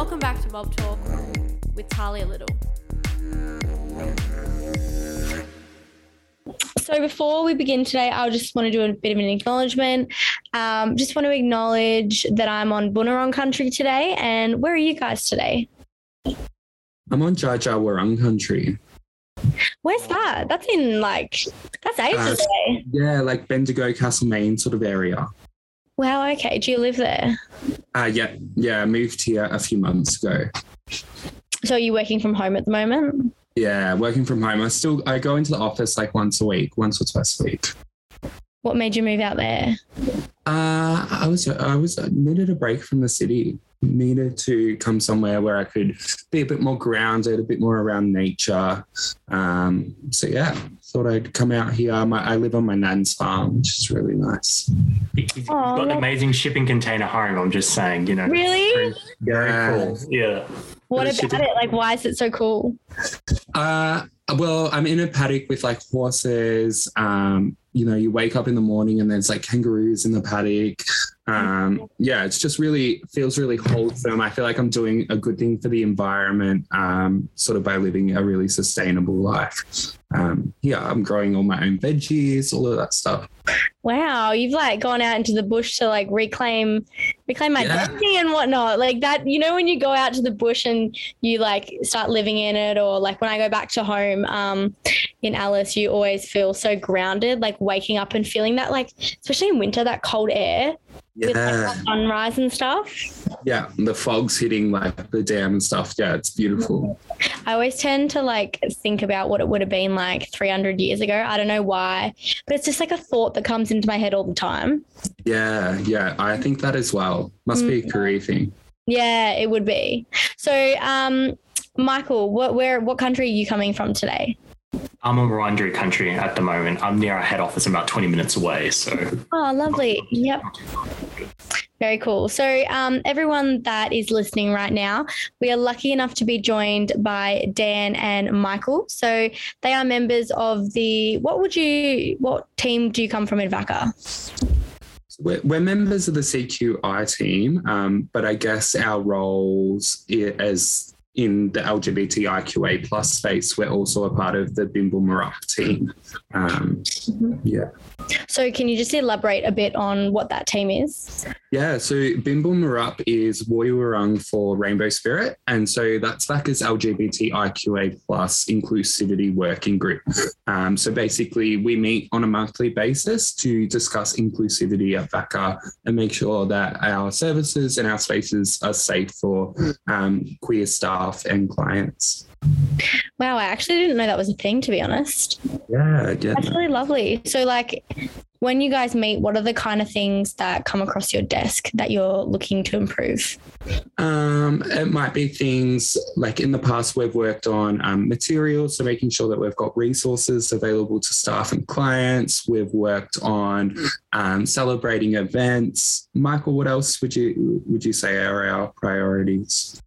Welcome back to Bob Talk with Talia Little. So before we begin today, I just want to do a bit of an acknowledgement. Um, just want to acknowledge that I'm on Bunurong country today. And where are you guys today? I'm on Dja Dja Wurrung country. Where's that? That's in like that's ages Uh, away. Yeah, like Bendigo, Castlemaine sort of area. Wow. Okay. Do you live there? Uh, yeah, yeah, I moved here a few months ago. So are you working from home at the moment? Yeah, working from home. I still I go into the office like once a week, once or twice a week. What made you move out there? Uh, I was I was I needed a break from the city. Needed to come somewhere where I could be a bit more grounded, a bit more around nature. Um, so yeah, thought I'd come out here. My, I live on my nan's farm, which is really nice. He's he's Aw, got an amazing shipping container home. I'm just saying, you know. Really? Very Yeah. cool. Yeah. What about did- it? Like, why is it so cool? Uh, well, I'm in a paddock with like horses. Um, you know, you wake up in the morning and there's like kangaroos in the paddock. Um, yeah, it's just really feels really wholesome. I feel like I'm doing a good thing for the environment, um, sort of by living a really sustainable life. Um, yeah, I'm growing all my own veggies, all of that stuff. Wow, you've like gone out into the bush to like reclaim reclaim my Yeah. and whatnot. Like that, you know, when you go out to the bush and you like start living in it, or like when I go back to home um, in Alice, you always feel so grounded, like waking up and feeling that, like especially in winter, that cold air like, Yeah, the sunrise and stuff. yeah, the fog's hitting like the dam and stuff. Yeah, it's beautiful. I always tend to like think about what it would have been like 300 years ago. I don't know why, but it's just like a thought that comes into my head all the time. Yeah, yeah, I think that as well. Must be a career thing. Yeah, it would be. So, um, Michael, what where what country are you coming from today? I'm on Wurundjeri country at the moment. I'm near our head office, about 20 minutes away. So Oh, lovely. Yep. Very cool. So, um, everyone that is listening right now, we are lucky enough to be joined by Dan and Michael. So, they are members of the. What would you? What team do you come from in VACA? We're, we're members of the CQI team, um, but I guess our roles as in the LGBTIQA plus space, we're also a part of the Bimble Marup team. Um, yeah. So, can you just elaborate a bit on what that team is? Yeah, so Bimble Marup is Woiwurrung for Rainbow Spirit. And so that's VACA's LGBTIQA plus inclusivity working group. Um, so basically, we meet on a monthly basis to discuss inclusivity at VACA and make sure that our services and our spaces are safe for um, queer staff and clients. Wow, I actually didn't know that was a thing, to be honest. Yeah, yeah. That's really lovely. So, like, when you guys meet, what are the kind of things that come across your desk that you're looking to improve? Um, it might be things like in the past we've worked on um, materials, so making sure that we've got resources available to staff and clients. We've worked on um, celebrating events. Michael, what else would you would you say are our priorities?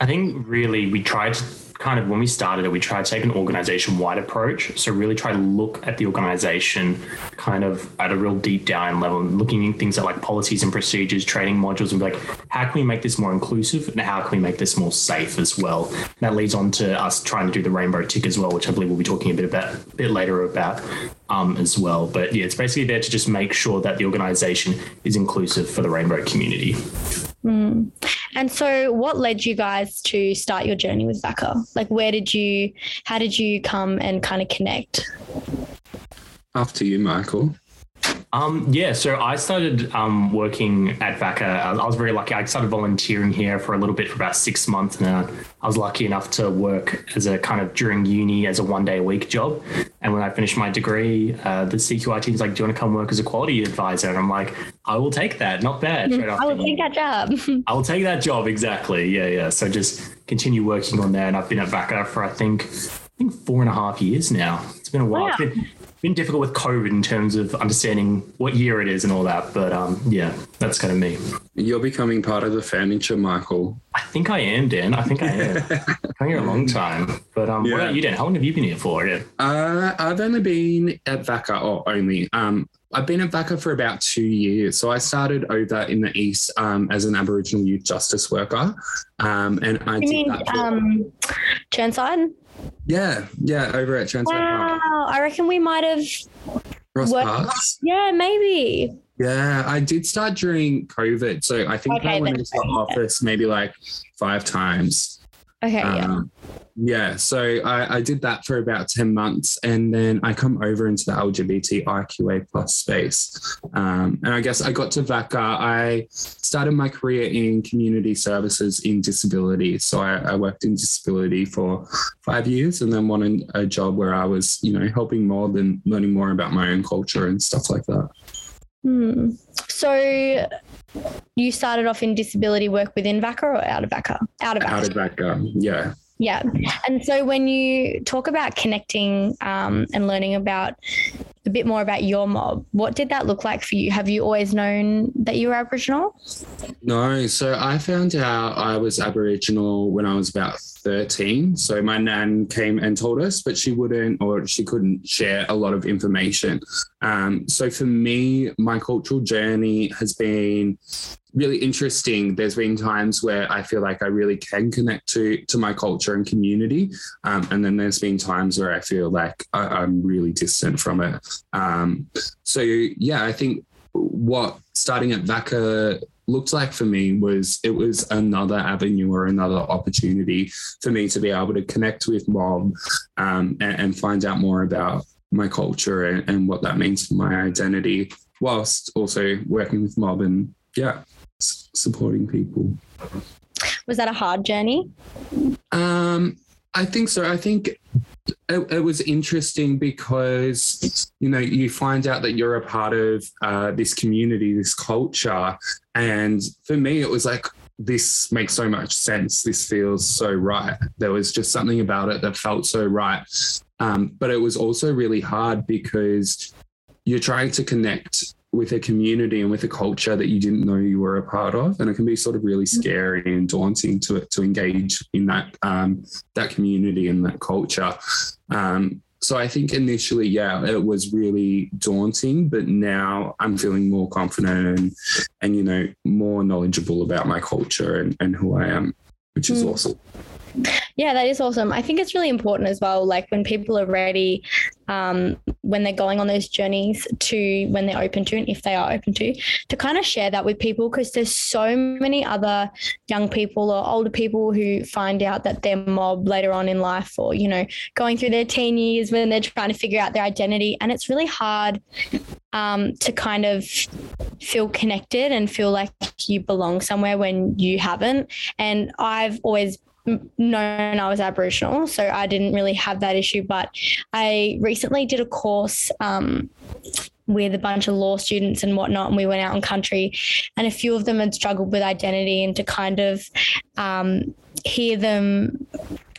I think really we tried to kind of when we started it, we tried to take an organization wide approach. So really try to look at the organization kind of at a real deep down level, looking at things like policies and procedures, training modules, and be like, how can we make this more inclusive and how can we make this more safe as well? And that leads on to us trying to do the rainbow tick as well, which I believe we'll be talking a bit about a bit later about um, as well. But yeah, it's basically there to just make sure that the organization is inclusive for the rainbow community. Mm. And so, what led you guys to start your journey with VACA? Like, where did you, how did you come and kind of connect? After you, Michael. Um, yeah, so I started um, working at VACA. I I was very lucky. I started volunteering here for a little bit for about six months now. I was lucky enough to work as a kind of during uni as a one day a week job. And when I finished my degree, uh, the CQI team's like, Do you want to come work as a quality advisor? And I'm like, I will take that. Not bad. Straight I will take that job. I will take that job exactly. Yeah, yeah. So just continue working on there, and I've been at VACA for I think I think four and a half years now. It's been a while. Wow. It's been, been difficult with COVID in terms of understanding what year it is and all that. But um, yeah, that's kind of me. You're becoming part of the furniture, Michael. I think I am, Dan. I think I am. I'm here a long time. But um, Yeah. what about you, Dan? How long have you been here for? Yeah. Uh, I've only been at VACA, or only. Um, I've been at VACA for about two years. So I started over in the East um, as an Aboriginal youth justice worker. Um, and I You did mean that for- um, Churnside? Yeah, yeah, over at Park. Wow, I reckon we might have. Ross What- Parks. Yeah, maybe. Yeah, I did start during COVID. So I think I went into the office maybe like five times. Okay. Um, yeah, so I, I did that for about 10 months and then I come over into the LGBTIQA plus space. Um, and I guess I got to VACA. I started my career in community services in disability. So I, I worked in disability for five years and then wanted a job where I was, you know, helping more than learning more about my own culture and stuff like that. Hmm. So you started off in disability work within VACA or out of VACA? Out of Out of VACA, yeah. Yeah. And so when you talk about connecting um, and learning about a bit more about your mob, what did that look like for you? Have you always known that you were Aboriginal? No, so I found out I was Aboriginal when I was about 13. So my nan came and told us, but she wouldn't or she couldn't share a lot of information. Um, so for me, my cultural journey has been really interesting. There's been times where I feel like I really can connect to to my culture and community, um, and then there's been times where I feel like I, I'm really distant from it. Um, so yeah, I think what starting at VACA looked like for me was it was another avenue or another opportunity for me to be able to connect with mob um, and, and find out more about my culture and, and what that means for my identity whilst also working with mob and yeah s- supporting people Was that a hard journey? um, I think so. I think it, it was interesting because you know you find out that you're a part of uh, this community, this culture, and for me, it was like this makes so much sense. This feels so right. There was just something about it that felt so right, um, but it was also really hard because you're trying to connect with a community and with a culture that you didn't know you were a part of, and it can be sort of really scary and daunting to to engage in that um, that community and that culture. Um, so I think initially, yeah, it was really daunting, but now I'm feeling more confident and and you know more knowledgeable about my culture and, and who I am, which is Mm. awesome. Yeah, that is awesome. I think it's really important as well, like when people are ready, um, when they're going on those journeys to when they're open to, and if they are open to, to kind of share that with people because there's so many other young people or older people who find out that they're mob later on in life or, you know, going through their teen years when they're trying to figure out their identity. And it's really hard um, to kind of feel connected and feel like you belong somewhere when you haven't. And I've always known I was Aboriginal, so I didn't really have that issue. But I recently did a course um, with a bunch of law students and whatnot, and we went out in country, and a few of them had struggled with identity, and to kind of um, hear them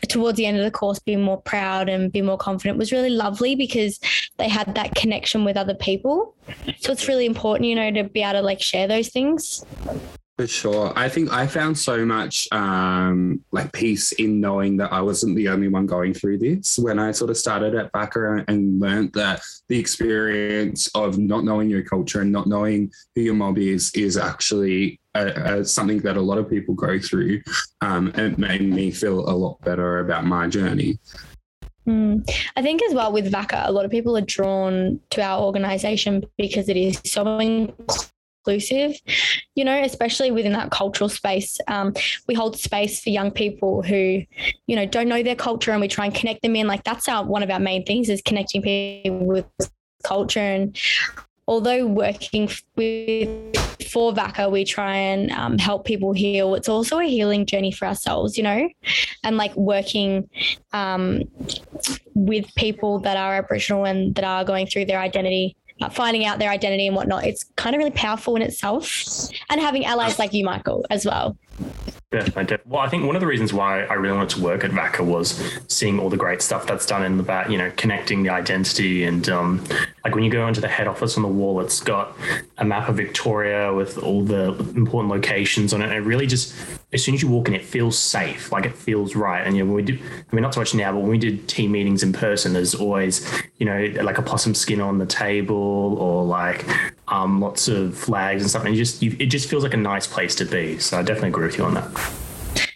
towards the end of the course be more proud and be more confident was really lovely because they had that connection with other people so it's really important you know to be able to like share those things For sure. I think I found so much um, like peace in knowing that I wasn't the only one going through this. When I sort of started at VACA and learned that the experience of not knowing your culture and not knowing who your mob is is actually a, a, something that a lot of people go through. Um, and it made me feel a lot better about my journey. Mm. I think as well with VACA, a lot of people are drawn to our organization because it is so inclusive, you know, especially within that cultural space. Um, we hold space for young people who, you know, don't know their culture and we try and connect them in. Like that's our one of our main things is connecting people with culture. And although working with for VACA, we try and um, help people heal. It's also a healing journey for ourselves, you know, and like working um, with people that are Aboriginal and that are going through their identity, finding out their identity and whatnot. It's kind of really powerful in itself. And having allies like you, Michael, as well. Definitely. Well, I think one of the reasons why I really wanted to work at VACA was seeing all the great stuff that's done in about, you know, connecting the identity. And um, like when you go into the head office on the wall, it's got a map of Victoria with all the important locations on it. And it really just, as soon as you walk in, it feels safe, like it feels right. And, you know, when we do, I mean, not so much now, but when we did team meetings in person, there's always, you know, like a possum skin on the table or like um, lots of flags and stuff. And you just, you, it just feels like a nice place to be. So I definitely agree with you on that.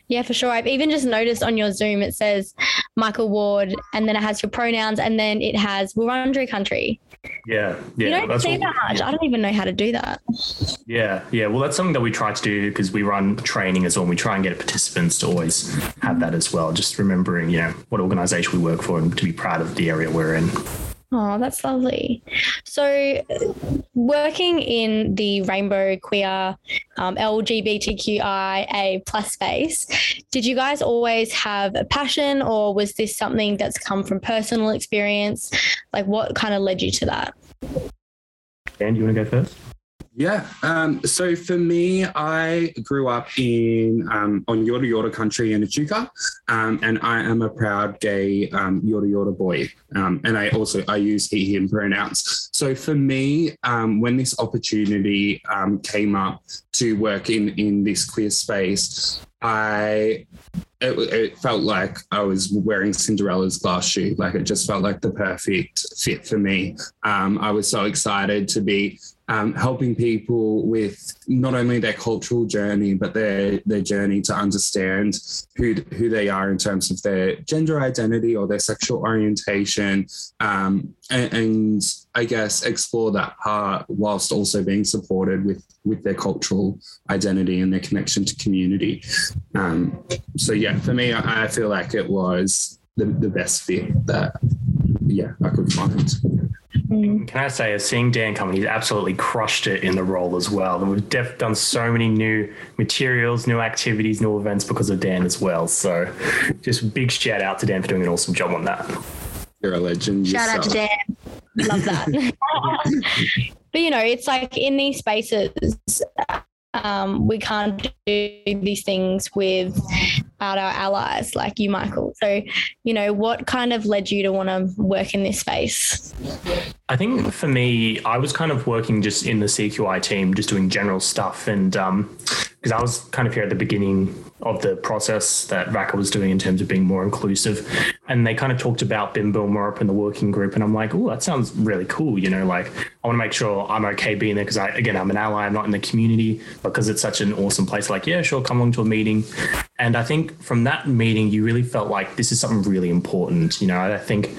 Yeah, for sure. I've even just noticed on your Zoom it says Michael Ward, and then it has your pronouns, and then it has Wurundjeri country. Yeah, yeah. You don't that's see that much. I don't even know how to do that. Yeah, yeah. Well, that's something that we try to do because we run training as well. And we try and get participants to always have that as well. Just remembering, you know, what organization we work for and to be proud of the area we're in. Oh, that's lovely. So, working in the rainbow queer um, LGBTQIA plus space, did you guys always have a passion, or was this something that's come from personal experience? Like, what kind of led you to that? Dan, do you want to go first? Yeah. Um, so for me, I grew up in um, on Yorta Yorta country in Echuca, um, and I am a proud gay um, Yorta Yorta boy. Um, and I also I use he him pronouns. So for me, um, when this opportunity um, came up to work in in this queer space, I it, it felt like I was wearing Cinderella's glass shoe. Like it just felt like the perfect fit for me. Um, I was so excited to be um, helping people with not only their cultural journey, but their their journey to understand who who they are in terms of their gender identity or their sexual orientation, um, and, and I guess explore that part whilst also being supported with with their cultural identity and their connection to community. Um, so yeah, for me, I, I feel like it was the, the best fit that yeah I could find. Mm. Can I say, as seeing Dan come, he's absolutely crushed it in the role as well. And we've def- done so many new materials, new activities, new events because of Dan as well. So just big shout out to Dan for doing an awesome job on that. You're a legend. Shout out to. Dan. Love that. but you know, it's like in these spaces, um, we can't do these things without our allies like you, Michael. So, you know, what kind of led you to want to work in this space? I think for me, I was kind of working just in the CQI team, just doing general stuff. And um, because I was kind of here at the beginning of the process that VACA was doing in terms of being more inclusive. And they kind of talked about Bimble Marup in the working group. And I'm like, oh, that sounds really cool. You know, like I want to make sure I'm okay being there because I, again, I'm an ally, I'm not in the community because it's such an awesome place. Like, yeah, sure, come along to a meeting. And I think from that meeting, you really felt like this is something really important. You know, I think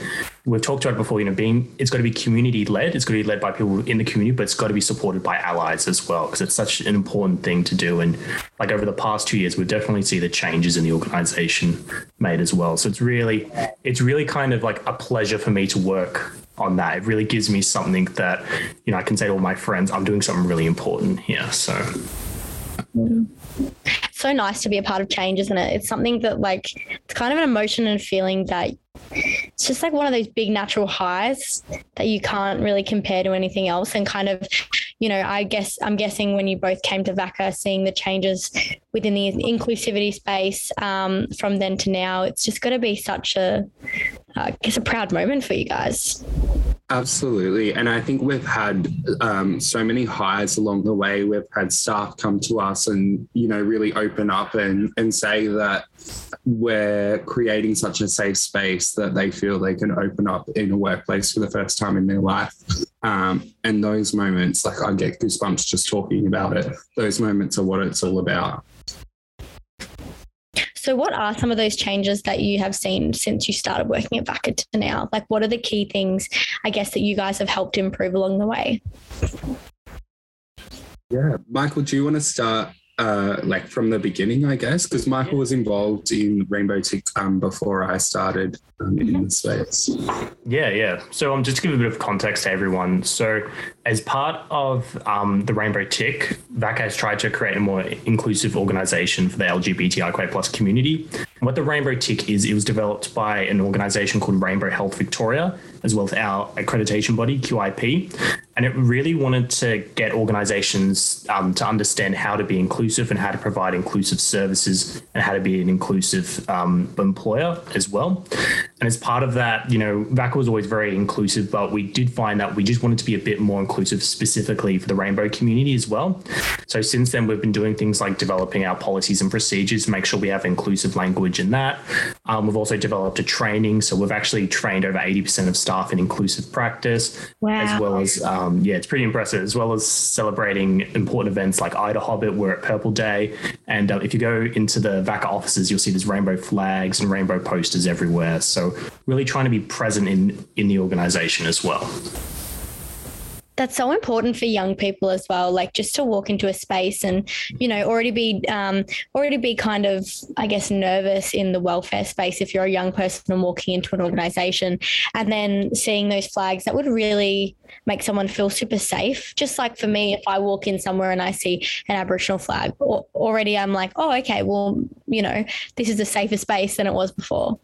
we've talked about it before, you know, being, it's got to be community led. It's got to be led by people in the community, but it's got to be supported by allies as well, because it's such an important thing to do. And like over the past two years, we've definitely see the changes in the organization made as well. So it's really, it's really kind of like a pleasure for me to work on that. It really gives me something that, you know, I can say to all my friends, I'm doing something really important here. So so nice to be a part of change, isn't it? It's something that like it's kind of an emotion and feeling that it's just like one of those big natural highs that you can't really compare to anything else and kind of you know i guess i'm guessing when you both came to vaca seeing the changes within the inclusivity space um, from then to now it's just got to be such a i guess a proud moment for you guys Absolutely. And I think we've had um, so many highs along the way. We've had staff come to us and, you know, really open up and, and say that we're creating such a safe space that they feel they can open up in a workplace for the first time in their life. Um, and those moments, like I get goosebumps just talking about it. Those moments are what it's all about. So, what are some of those changes that you have seen since you started working at VACA to now? Like, what are the key things, I guess, that you guys have helped improve along the way? Yeah. Michael, do you want to start uh, like from the beginning, I guess? Because Michael was involved in Rainbow Tick um, before I started um, in the space. Yeah, yeah. So um, just to give a bit of context to everyone. So as part of um, the Rainbow Tick, VACA has tried to create a more inclusive organization for the LGBTIQ plus community. what the Rainbow Tick is, it was developed by an organization called Rainbow Health Victoria, as well as our accreditation body, QIP. And it really wanted to get organizations um, to understand how to be inclusive and how to provide inclusive services and how to be an inclusive um, employer as well. And as part of that, you know, VACA was always very inclusive, but we did find that we just wanted to be a bit more inclusive specifically for the rainbow community as well. So since then, we've been doing things like developing our policies and procedures to make sure we have inclusive language in that. Um, we've also developed a training. So we've actually trained over 80% of staff in inclusive practice, Wow. as well as, um, yeah, it's pretty impressive, as well as celebrating important events like Ida Hobbit, Wear It Purple Day. And uh, if you go into the VACA offices, you'll see there's rainbow flags and rainbow posters everywhere. So really trying to be present in, in the organization as well. That's so important for young people as well like just to walk into a space and you know already be um, already be kind of i guess nervous in the welfare space if you're a young person and walking into an organization. And then seeing those flags that would really make someone feel super safe. Just like for me if i walk in somewhere and i see an aboriginal flag already i'm like oh okay well you know this is a safer space than it was before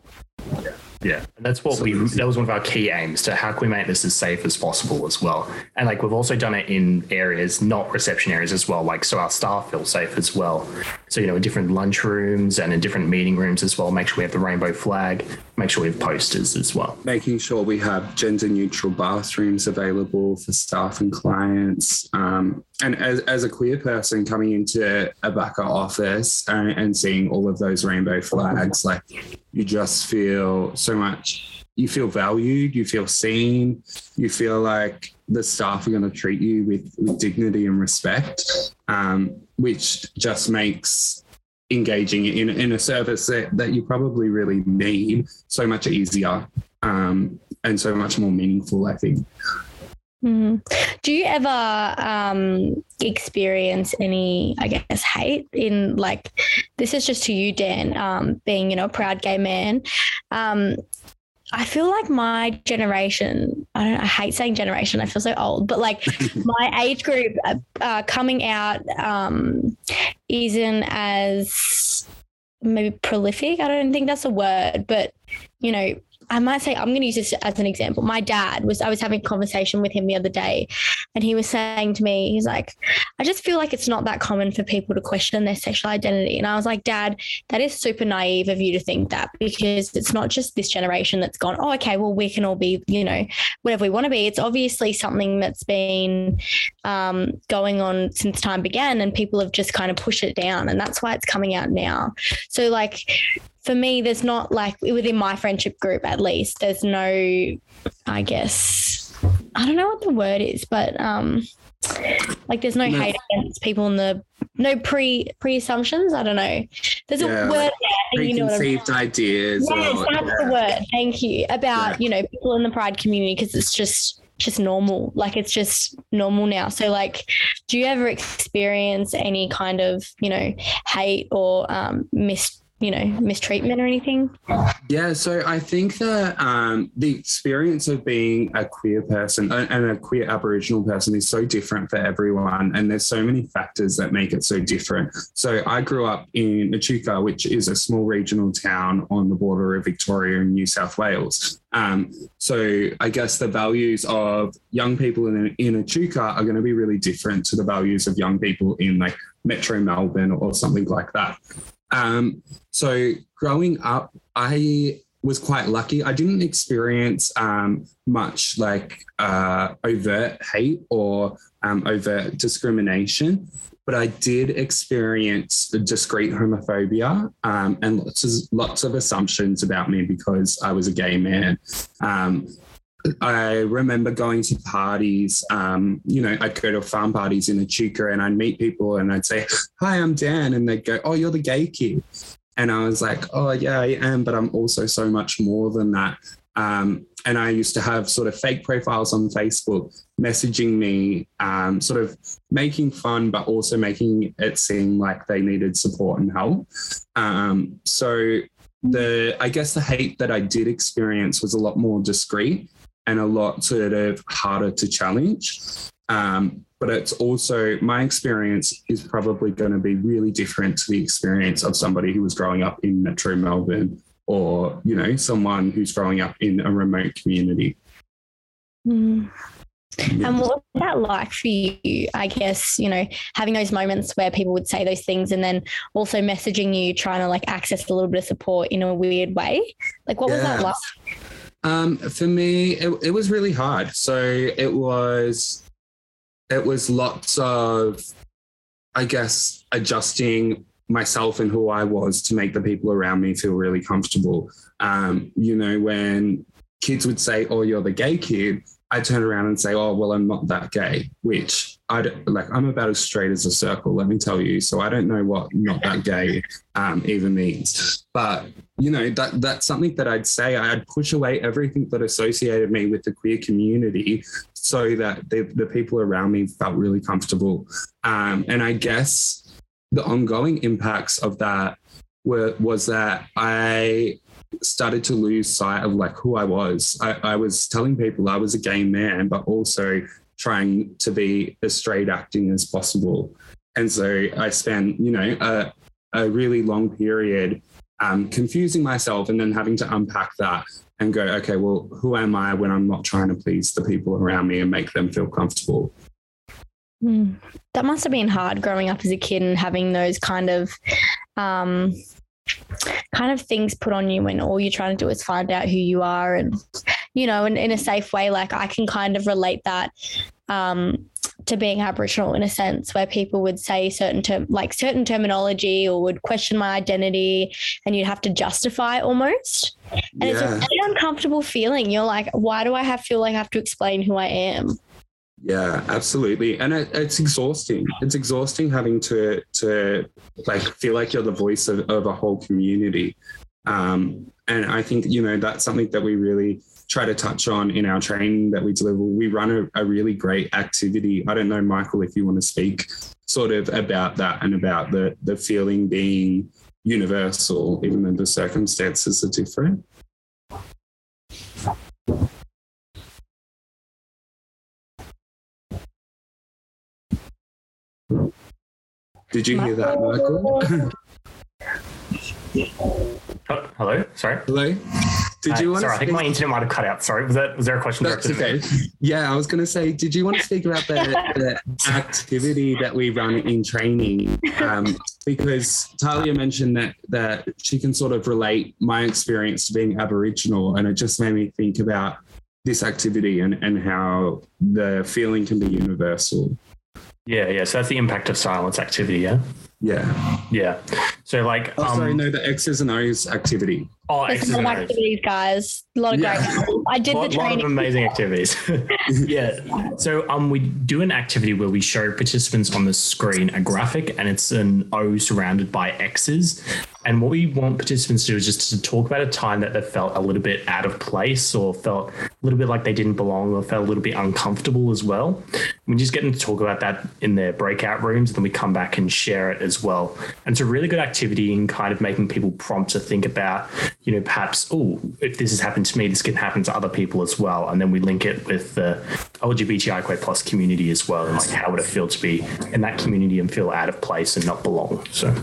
Yeah, and that's what we. That was one of our key aims to how can we make this as safe as possible as well. And like we've also done it in areas, not reception areas as well, like so our staff feel safe as well. So you know, in different lunch rooms and in different meeting rooms as well. Make sure we have the rainbow flag. Make sure we have posters as well. making sure we have gender neutral bathrooms available for staff and clients. Um, and as, as a queer person coming into a VACA office and, and seeing all of those rainbow flags, like you just feel so much, you feel valued, you feel seen, you feel like the staff are going to treat you with, with dignity and respect, um, which just makes engaging in, in a service that, that you probably really need so much easier um, and so much more meaningful, I think. Mhm. Do you ever um, experience any, I guess, hate in like, this is just to you, Dan, um, being, you know, a proud gay man. I feel like my generation, I don't I hate saying generation, I feel so old, but like my age group uh, uh, coming out um, isn't as maybe prolific. I don't think that's a word, but you know, I might say I'm going to use this as an example. My dad was I was having a conversation with him the other day, and he was saying to me, he's like, I just feel like it's not that common for people to question their sexual identity. And I was like, Dad, that is super naive of you to think that because it's not just this generation that's gone, oh, okay, well, we can all be, you know, whatever we want to be. It's obviously something that's been um, going on since time began, and people have just kind of pushed it down, and that's why it's coming out now. So, like, for me, there's not like within my friendship group, at least, there's no, I guess, I don't know what the word is, but um, like there's no No. hate against people in the no pre pre assumptions. I don't know. There's Yeah, a word there, you know what I mean. Ideas. Yes, or- that's the word. Thank you. About Yeah. you know people in the pride community because it's just just normal. Like it's just normal now. So like, do you ever experience any kind of you know hate or um, mis you know mistreatment or anything? Yeah, so I think that um, the experience of being a queer person and and a queer Aboriginal person is so different for everyone, and there's so many factors that make it so different. So I grew up in Echuca, which is a small regional town on the border of Victoria and New South Wales. Um, so I guess the values of young people in, in Echuca are going to be really different to the values of young people in like Metro Melbourne or something like that. Um, so growing up, I was quite lucky. I didn't experience um, much like uh, overt hate or um, overt discrimination, but I did experience discreet homophobia um, and lots of, lots of assumptions about me because I was a gay man. Um, I remember going to parties. Um, you know, I'd go to farm parties in Echuca and I'd meet people and I'd say, Hi, I'm Dan. And they'd go, Oh, you're the gay kid. And I was like, Oh, yeah, I am, but I'm also so much more than that. Um, and I used to have sort of fake profiles on Facebook messaging me, um, sort of making fun, but also making it seem like they needed support and help. Um, so the I guess the hate that I did experience was a lot more discreet. and a lot sort of harder to challenge. Um, but it's also my experience is probably going to be really different to the experience of somebody who was growing up in Metro Melbourne or you know someone who's growing up in a remote community. Mm. And what was that like for you? I guess, you know, having those moments where people would say those things and then also messaging you, trying to like access a little bit of support in a weird way. Like, what yeah. was that like? Um, for me, it, it was really hard. So it was, it was lots of, I guess, adjusting myself and who I was to make the people around me feel really comfortable. Um, you know, when kids would say, "Oh, you're the gay kid," I turn around and say, "Oh, well, I'm not that gay," which I like. I'm about as straight as a circle, let me tell you. So I don't know what "not that gay" um, even means. But you know, that that's something that I'd say. I'd push away everything that associated me with the queer community, so that the, the people around me felt really comfortable. Um, and I guess the ongoing impacts of that were was that I started to lose sight of like who I was. I, I was telling people I was a gay man, but also trying to be as straight acting as possible. And so I spent, you know, a, a really long period um, confusing myself and then having to unpack that and go, okay, well, who am I when I'm not trying to please the people around me and make them feel comfortable? Mm. That must have been hard growing up as a kid and having those kind of um, kind of things put on you when all you're trying to do is find out who you are and you know in, in a safe way like i can kind of relate that um, to being aboriginal in a sense where people would say certain term like certain terminology or would question my identity and you'd have to justify almost and yeah. it's a very uncomfortable feeling you're like why do i have feel like i have to explain who i am yeah, absolutely, and it, it's exhausting. It's exhausting having to to like feel like you're the voice of, of a whole community. Um, and I think you know that's something that we really try to touch on in our training that we deliver. We run a, a really great activity. I don't know, Michael, if you want to speak sort of about that and about the the feeling being universal, even though the circumstances are different. Did you hear that, Michael? oh, hello. Sorry. Hello. Did you want sorry, to I think my internet might have cut out. Sorry, was that was there a question? That's okay. Yeah, I was going to say, did you want to speak about the, the activity that we run in training? Um, because Talia mentioned that that she can sort of relate my experience to being Aboriginal, and it just made me think about this activity and and how the feeling can be universal. Yeah, yeah. So that's the impact of silence activity, yeah? Yeah. Yeah. So like Oh um, sorry, no, the X's and O's activity. Oh, X's and O's. activities, guys. A lot of yeah. great. I did lot, the training. A lot of amazing activities. yeah. So um, we do an activity where we show participants on the screen a graphic, and it's an O surrounded by X's, and what we want participants to do is just to talk about a time that they felt a little bit out of place or felt a little bit like they didn't belong or felt a little bit uncomfortable as well. We just get them to talk about that in their breakout rooms, and then we come back and share it as well. And it's a really good activity in kind of making people prompt to think about, you know, perhaps, oh, if this has happened to me, this can happen to other people as well. And then we link it with the LGBTIQ plus community as well. And like, how would it feel to be in that community and feel out of place and not belong? So.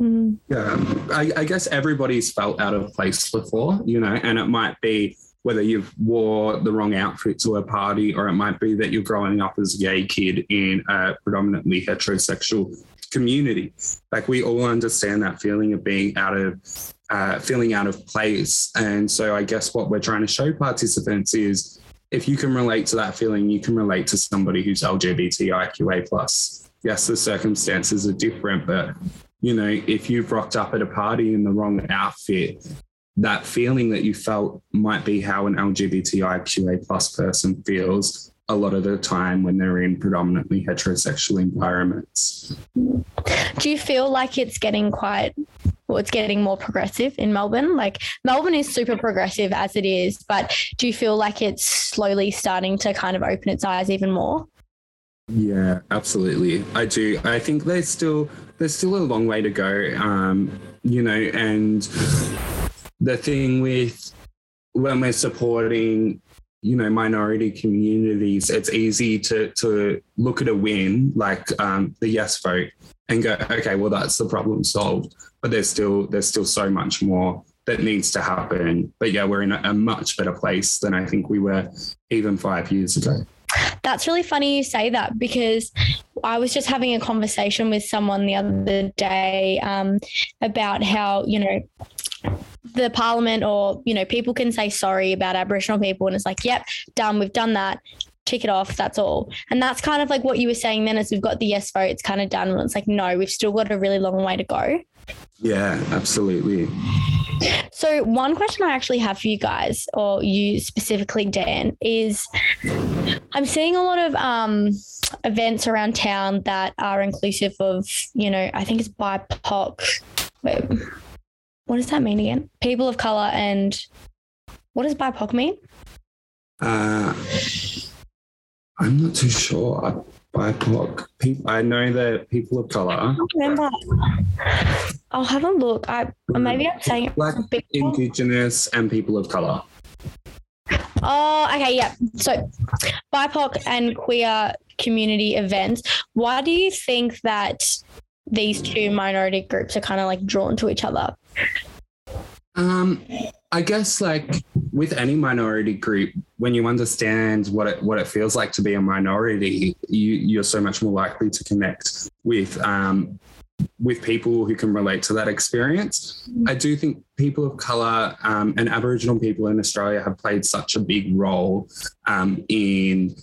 Mm. Yeah, I, I, guess everybody's felt out of place before, you know, and it might be whether you've wore the wrong outfit to a party, or it might be that you're growing up as a gay kid in a predominantly heterosexual community. Like we all understand that feeling of being out of uh, feeling out of place, and so I guess what we're trying to show participants is if you can relate to that feeling, you can relate to somebody who's LGBTIQA plus. Yes, the circumstances are different, but you know, if you've rocked up at a party in the wrong outfit, that feeling that you felt might be how an LGBTIQA plus person feels a lot of the time when they're in predominantly heterosexual environments. Do you feel like it's getting quite well, it's getting more progressive in Melbourne? Like Melbourne is super progressive as it is, but do you feel like it's slowly starting to kind of open its eyes even more? Yeah, absolutely. I do. I think there's still there's still a long way to go. Um, you know, and the thing with when we're supporting you know minority communities, it's easy to to look at a win like um, the yes vote and go, okay, well that's the problem solved. But there's still there's still so much more that needs to happen. But yeah, we're in a, a much better place than I think we were even five years ago. That's really funny you say that because I was just having a conversation with someone the other day um, about how, you know, the parliament or, you know, people can say sorry about Aboriginal people and it's like, yep, done, we've done that. Tick it off, that's all. And that's kind of like what you were saying then is we've got the yes vote, it's kind of done. And it's like, no, we've still got a really long way to go. Yeah, absolutely. So, one question I actually have for you guys, or you specifically, Dan, is I'm seeing a lot of um, events around town that are inclusive of, you know, I think it's BIPOC. Wait, what does that mean again? People of color and what does BIPOC mean? Uh, I'm not too sure. BIPOC. I know that people of color. I remember. I'll have a look. I maybe I'm saying Black, Indigenous, and people of color. Oh, okay, yeah. So, BIPOC and queer community events. Why do you think that these two minority groups are kind of like drawn to each other? Um, I guess like with any minority group, when you understand what it what it feels like to be a minority, you you're so much more likely to connect with um, with people who can relate to that experience. I do think people of color um, and Aboriginal people in Australia have played such a big role um, in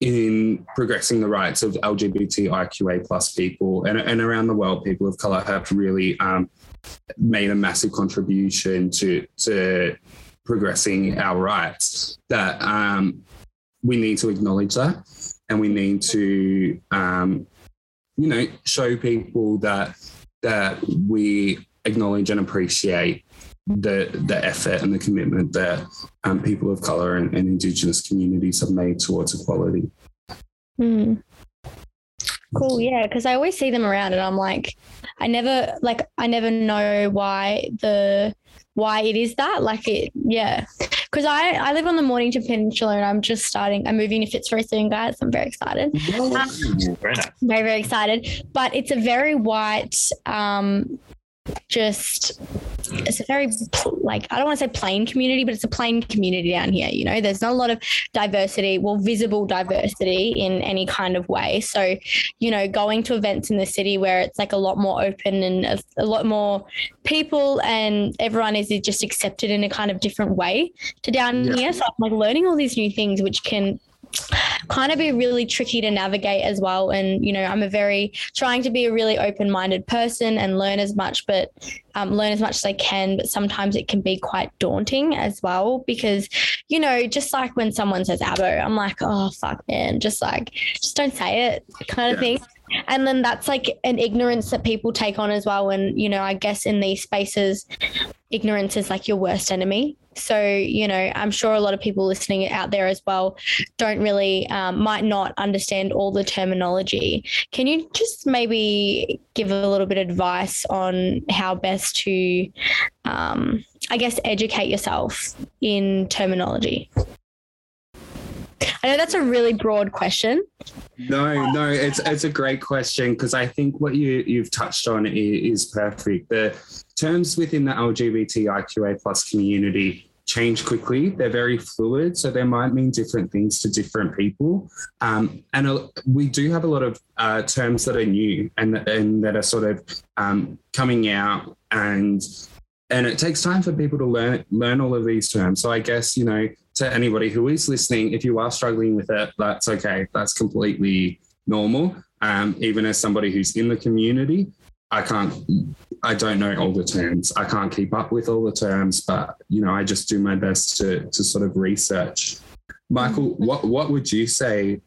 in progressing the rights of LGBTIQA plus people and, and around the world, people of color have really um, made a massive contribution to to progressing our rights. That um, we need to acknowledge that, and we need to um, you know show people that that we acknowledge and appreciate the the effort and the commitment that um, people of color and, and, indigenous communities have made towards equality. Mm. Cool, yeah, because I always see them around, and I'm like, I never like I never know why the why it is that like it yeah because I, I live on the Mornington Peninsula and I'm just starting. I'm moving to Fitzroy soon, guys. I'm very excited. Um, very nice. Very very excited. But it's a very white, um, just it's a very like I don't want to say plain community, but it's a plain community down here. You know, there's not a lot of diversity, well, visible diversity in any kind of way. So, you know, going to events in the city where it's like a lot more open and a, a lot more people and everyone is just accepted in a kind of different way to down yeah. here. So I'm like learning all these new things, which can kind of be really tricky to navigate as well. And, you know, I'm a very trying to be a really open minded person and learn as much, but um, learn as much as I can. But sometimes it can be quite daunting as well because, you know, just like when someone says Abo, I'm like, oh, fuck, man, just like, just don't say it kind of yeah. thing and then that's like an ignorance that people take on as well and you know i guess in these spaces ignorance is like your worst enemy so, you know, I'm sure a lot of people listening out there as well don't really, um, might not understand all the terminology. Can you just maybe give a little bit of advice on how best to, um, I guess, educate yourself in terminology? I know that's a really broad question. No, no, it's it's a great question because I think what you you've touched on is, is perfect. The terms within the LGBTIQA plus community change quickly. They're very fluid, so they might mean different things to different people. Um, and uh, we do have a lot of uh, terms that are new and, and that are sort of um, coming out, and and it takes time for people to learn learn all of these terms. So I guess you know to anybody who is listening, if you are struggling with it, that's okay. That's completely normal. Um, even as somebody who's in the community, I can't, I don't know all the terms. I can't keep up with all the terms, but you know, I just do my best to to sort of research. Michael, what what would you say?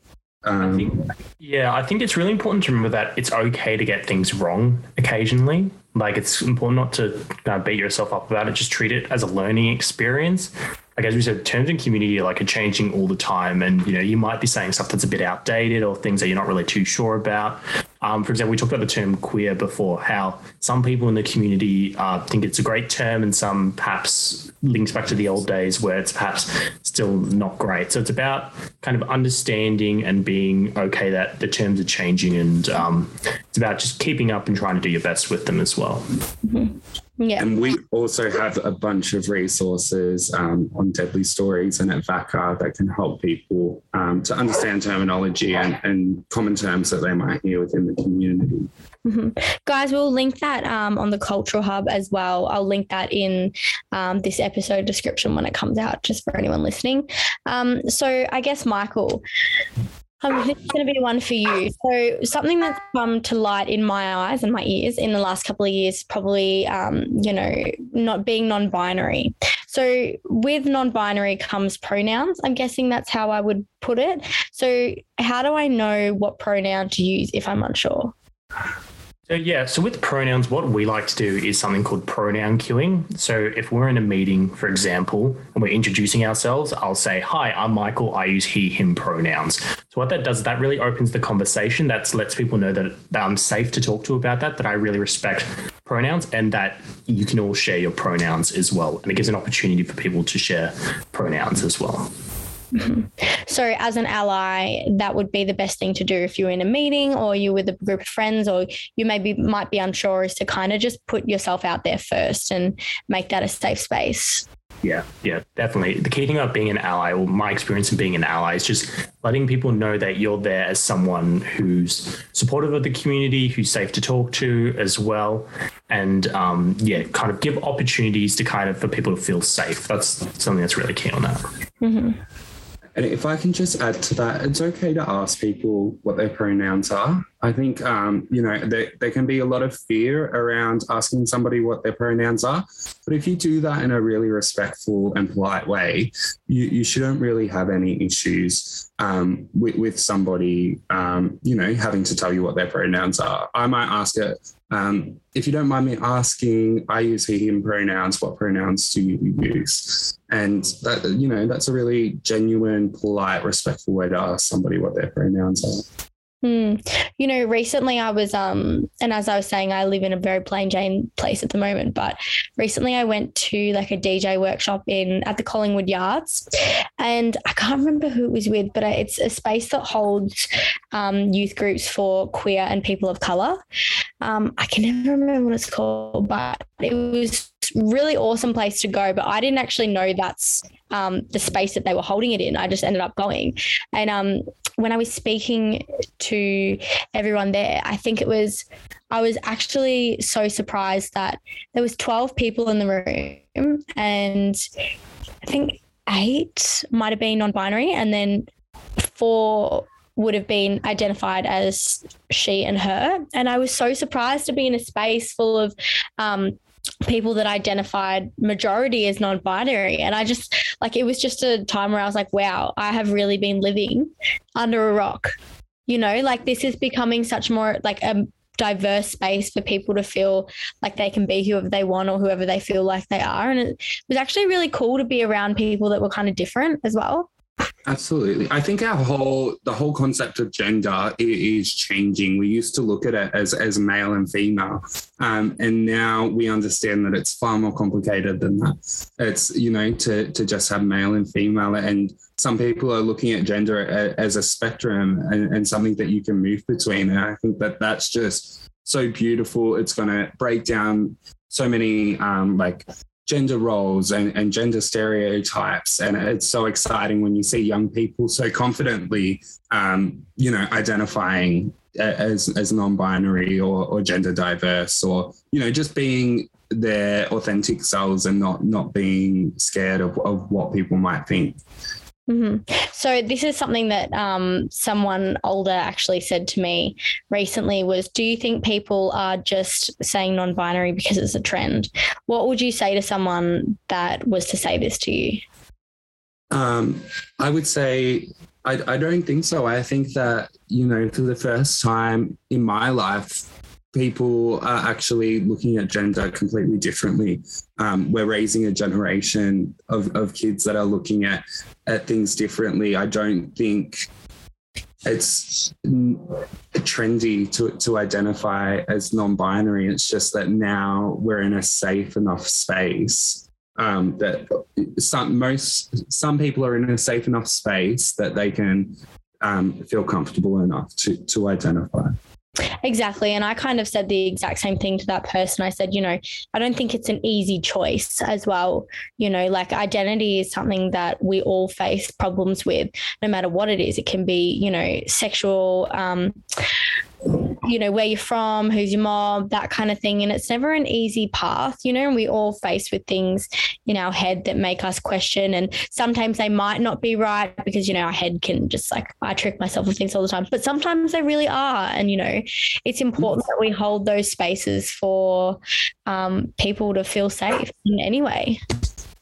Um, I think, yeah, I think it's really important to remember that it's okay to get things wrong occasionally. Like it's important not to uh, beat yourself up about it. Just treat it as a learning experience like as we said, terms and community are like are changing all the time, and you know you might be saying stuff that's a bit outdated or things that you're not really too sure about. Um, for example, we talked about the term queer before, how some people in the community uh, think it's a great term and some perhaps links back to the old days where it's perhaps still not great. So it's about kind of understanding and being okay that the terms are changing and um, it's about just keeping up and trying to do your best with them as well. Mm-hmm. Yeah. And we also have a bunch of resources um, on Deadly Stories and at VACA that can help people um, to understand terminology and, and, common terms that they might hear within the community. Mm-hmm. Guys, we'll link that um, on the Cultural Hub as well. I'll link that in um, this episode description when it comes out, just for anyone listening. Um, so, I guess, Michael, um, this is going to be one for you. So, something that's come to light in my eyes and my ears in the last couple of years, probably, um, you know, not being non binary. So, with non binary comes pronouns. I'm guessing that's how I would put it. So, how do I know what pronoun to use if I'm unsure? So yeah, so with pronouns, what we like to do is something called pronoun queuing. So if we're in a meeting, for example, and we're introducing ourselves, I'll say, "Hi, I'm Michael. I use he/him pronouns." So what that does, that really opens the conversation. That lets people know that, that I'm safe to talk to about that. That I really respect pronouns, and that you can all share your pronouns as well. And it gives an opportunity for people to share pronouns as well. Mm-hmm. So, as an ally, that would be the best thing to do if you're in a meeting or you're with a group of friends, or you maybe might be unsure, is to kind of just put yourself out there first and make that a safe space. Yeah, yeah, definitely. The key thing about being an ally, or my experience in being an ally, is just letting people know that you're there as someone who's supportive of the community, who's safe to talk to as well, and um, yeah, kind of give opportunities to kind of for people to feel safe. That's something that's really key on that. Mm-hmm. And if I can just add to that, it's okay to ask people what their pronouns are. I think, um, you know, there, there can be a lot of fear around asking somebody what their pronouns are. But if you do that in a really respectful and polite way, you, you shouldn't really have any issues um, with, with somebody, um, you know, having to tell you what their pronouns are. I might ask it, um, if you don't mind me asking, I use he, him pronouns. What pronouns do you use? And that, you know, that's a really genuine, polite, respectful way to ask somebody what their pronouns are. Hmm. You know, recently I was, um, and as I was saying, I live in a very plain Jane place at the moment. But recently I went to like a DJ workshop in at the Collingwood Yards, and I can't remember who it was with, but it's a space that holds um, youth groups for queer and people of color. Um, I can never remember what it's called, but it was really awesome place to go. But I didn't actually know that's um, the space that they were holding it in. I just ended up going, and um, when I was speaking to everyone there, I think it was I was actually so surprised that there was 12 people in the room and I think eight might have been non-binary and then four would have been identified as she and her. And I was so surprised to be in a space full of um, people that identified majority as non-binary. And i just like it was just a time where i was like wow i have really been living under a rock. You know like this is becoming such more like a diverse space for people to feel like they can be whoever they want or whoever they feel like they are. And it was actually really cool to be around people that were kind of different as well Absolutely. I think our whole the whole concept of gender is changing. We used to look at it as as male and female, um, and now we understand that it's far more complicated than that. It's you know to to just have male and female, and some people are looking at gender as a spectrum and, and something that you can move between. And I think that that's just so beautiful. It's going to break down so many um, like gender roles and, and gender stereotypes. And it's so exciting when you see young people so confidently, um, you know, identifying as, as non-binary or, or gender diverse or, you know, just being their authentic selves and not, not being scared of, of what people might think. Mm-hmm. So this is something that um, someone older actually said to me recently was, do you think people are just saying non-binary because it's a trend? What would you say to someone that was to say this to you? Um, I would say I, I don't think so. I think that, you know, for the first time in my life, people are actually looking at gender completely differently. Um, we're raising a generation of, of kids that are looking at, at things differently. I don't think it's trendy to, to identify as non-binary. It's just that now we're in a safe enough space um, that some most some people are in a safe enough space that they can um, feel comfortable enough to to identify. Exactly. And I kind of said the exact same thing to that person. I said, you know, I don't think it's an easy choice as well. You know, like identity is something that we all face problems with, no matter what it is. It can be, you know, sexual, um, you know, where you're from, who's your mom, that kind of thing. And it's never an easy path, you know, and we all face with things in our head that make us question. And sometimes they might not be right because, you know, our head can just like, I trick myself with things all the time, but sometimes they really are. And, you know, it's important that we hold those spaces for um, people to feel safe in any way.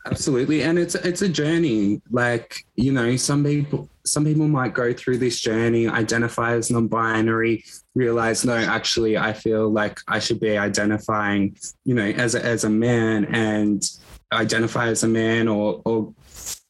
Absolutely. And it's it's a journey. Like, you know, some people some people might go through this journey, identify as non-binary, realize, no, actually I feel like I should be identifying, you know, as a as a man and identify as a man or or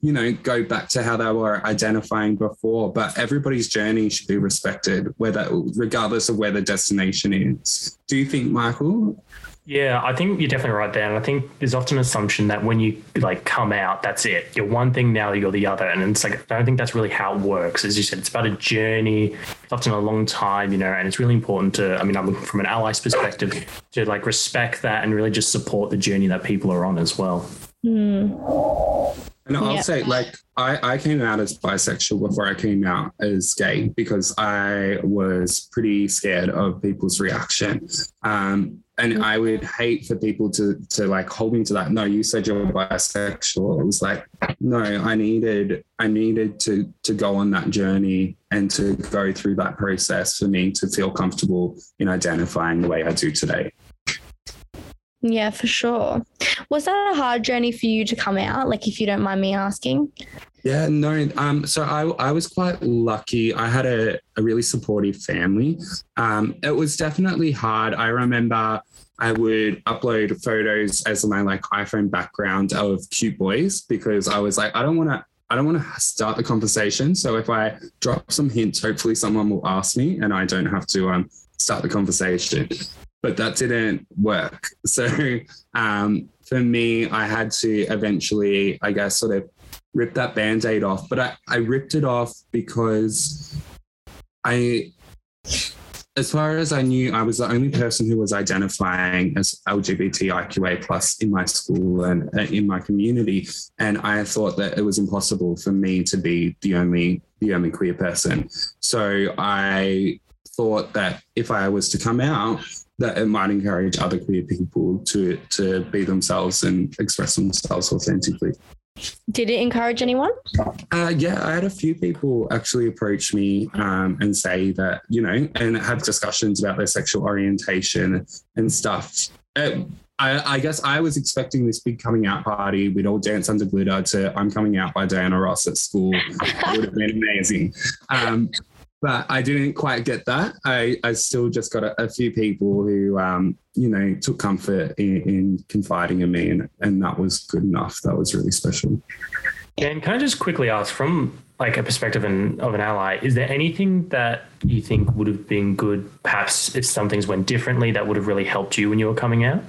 you know, go back to how they were identifying before. But everybody's journey should be respected, whether regardless of where the destination is. Do you think, Michael? Yeah, I think you're definitely right there. And I think there's often an assumption that when you like come out, that's it. You're one thing now, you're the other. And it's like, I don't think that's really how it works. As you said, it's about a journey. It's often a long time, you know, and it's really important to, I mean, I'm from an ally's perspective, to like respect that and really just support the journey that people are on as well. Mm. And I'll yep. say, like, I, I came out as bisexual before I came out as gay because I was pretty scared of people's reaction. Um, and I would hate for people to to like hold me to that. No, you said you're bisexual. It was like, no, I needed I needed to to go on that journey and to go through that process for me to feel comfortable in identifying the way I do today. Yeah, for sure. Was that a hard journey for you to come out? Like, if you don't mind me asking? Yeah, no. Um, so I, I was quite lucky. I had a, a really supportive family. Um, it was definitely hard. I remember I would upload photos as my like iPhone background of cute boys because I was like, I don't want to. I don't want to start the conversation. So if I drop some hints, hopefully someone will ask me, and I don't have to um, start the conversation but that didn't work. So um, for me, I had to eventually, I guess, sort of rip that band aid off. But I, I ripped it off because I, as far as I knew, I was the only person who was identifying as LGBTIQA plus in my school and uh, in my community. And I thought that it was impossible for me to be the only the only queer person. So I thought that if I was to come out, that it might encourage other queer people to to be themselves and express themselves authentically. Did it encourage anyone? Uh, yeah, I had a few people actually approach me um, and say that, you know, and have discussions about their sexual orientation and stuff. Uh, I, I, guess I was expecting this big coming out party. We'd all dance under glitter to I'm coming out by Diana Ross at school. it would have been amazing. Um, but I didn't quite get that. I, I still just got a, a few people who, um, you know, took comfort in, in, confiding in me, and, and that was good enough. That was really special. And can I just quickly ask, from like a perspective in, of an ally, is there anything that you think would have been good, perhaps if some things went differently, that would have really helped you when you were coming out?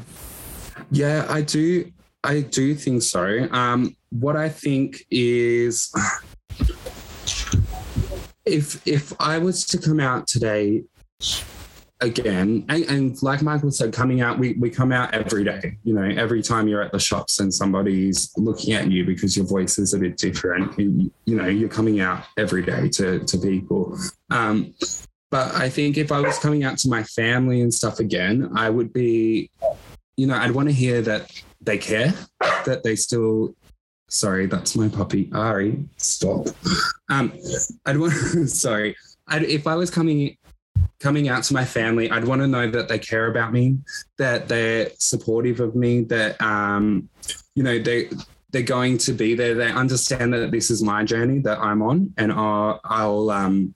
Yeah, I do. I do think so. Um, what I think is if if I was to come out today again, and, and, like Michael said, coming out, we, we come out every day. You know, every time you're at the shops and somebody's looking at you because your voice is a bit different, you, you know, you're coming out every day to, to people. Um, but I think if I was coming out to my family and stuff again, I would be, you know, I'd want to hear that they care, that they still Sorry, that's my puppy. Ari, stop. Um, I'd want. sorry. I'd, if I was coming coming out to my family, I'd want to know that they care about me, that they're supportive of me, that um, you know they they're going to be there. They understand that this is my journey that I'm on, and I'll, I'll um,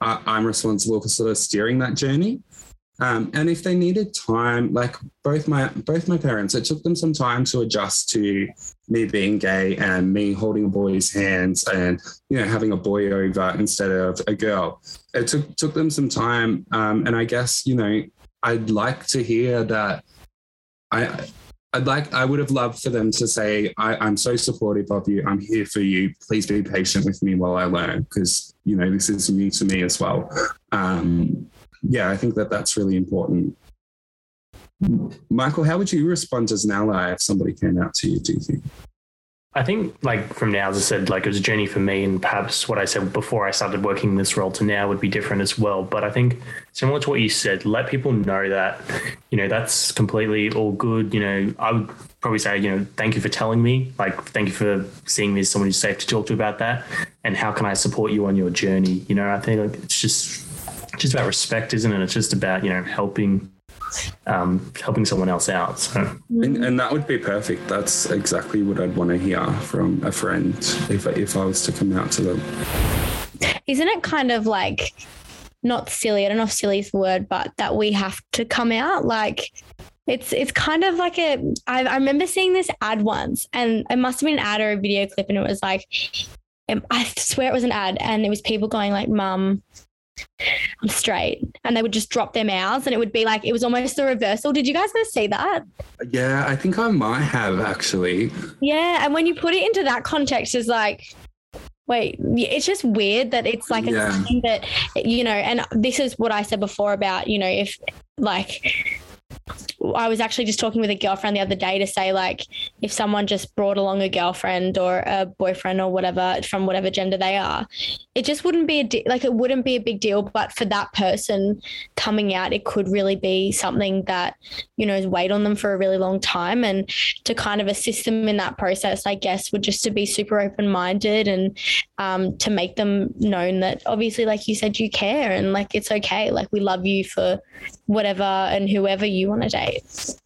I, I'm responsible for sort of steering that journey. Um, and if they needed time, like both my both my parents, it took them some time to adjust to me being gay and me holding a boy's hands and you know having a boy over instead of a girl. It took took them some time, um, and I guess you know I'd like to hear that. I I'd like I would have loved for them to say I, am so supportive of you. I'm here for you. Please be patient with me while I learn because you know this is new to me as well. Um, yeah, I think that that's really important. Michael, how would you respond as an ally if somebody came out to you? Do you think? I think, like from now, as I said, like it was a journey for me, and perhaps what I said before I started working this role to now would be different as well. But I think similar to what you said, let people know that, you know, that's completely all good. You know, I would probably say, you know, thank you for telling me, like, thank you for seeing me as someone who's safe to talk to about that, and how can I support you on your journey? You know, I think like, it's just just about respect, isn't it? It's just about you know helping um, helping someone else out. So. And, and, that would be perfect. That's exactly what I'd want to hear from a friend if if I was to come out to them. Isn't it kind of like not silly? I don't know if silly is the word, but that we have to come out like. It's it's kind of like a. I, I remember seeing this ad once, and it must have been an ad or a video clip, and it was like, I swear it was an ad, and it was people going like, "Mum, I'm straight. And they would just drop their mouths and it would be like, it was almost the reversal. Did you guys ever see that? Yeah, I think I might have actually. Yeah. And when you put it into that context, is like, wait, it's just weird that it's like yeah. a thing that, you know, and this is what I said before about, you know, if like, I was actually just talking with a girlfriend the other day to say like if someone just brought along a girlfriend or a boyfriend or whatever from whatever gender they are, it just wouldn't be a like it wouldn't be a big deal. But for that person coming out, it could really be something that you know has weighed on them for a really long time. And to kind of assist them in that process, I guess, would just to be super open minded and um, to make them known that obviously, like you said, you care and like it's okay. Like we love you for whatever and whoever you want to date,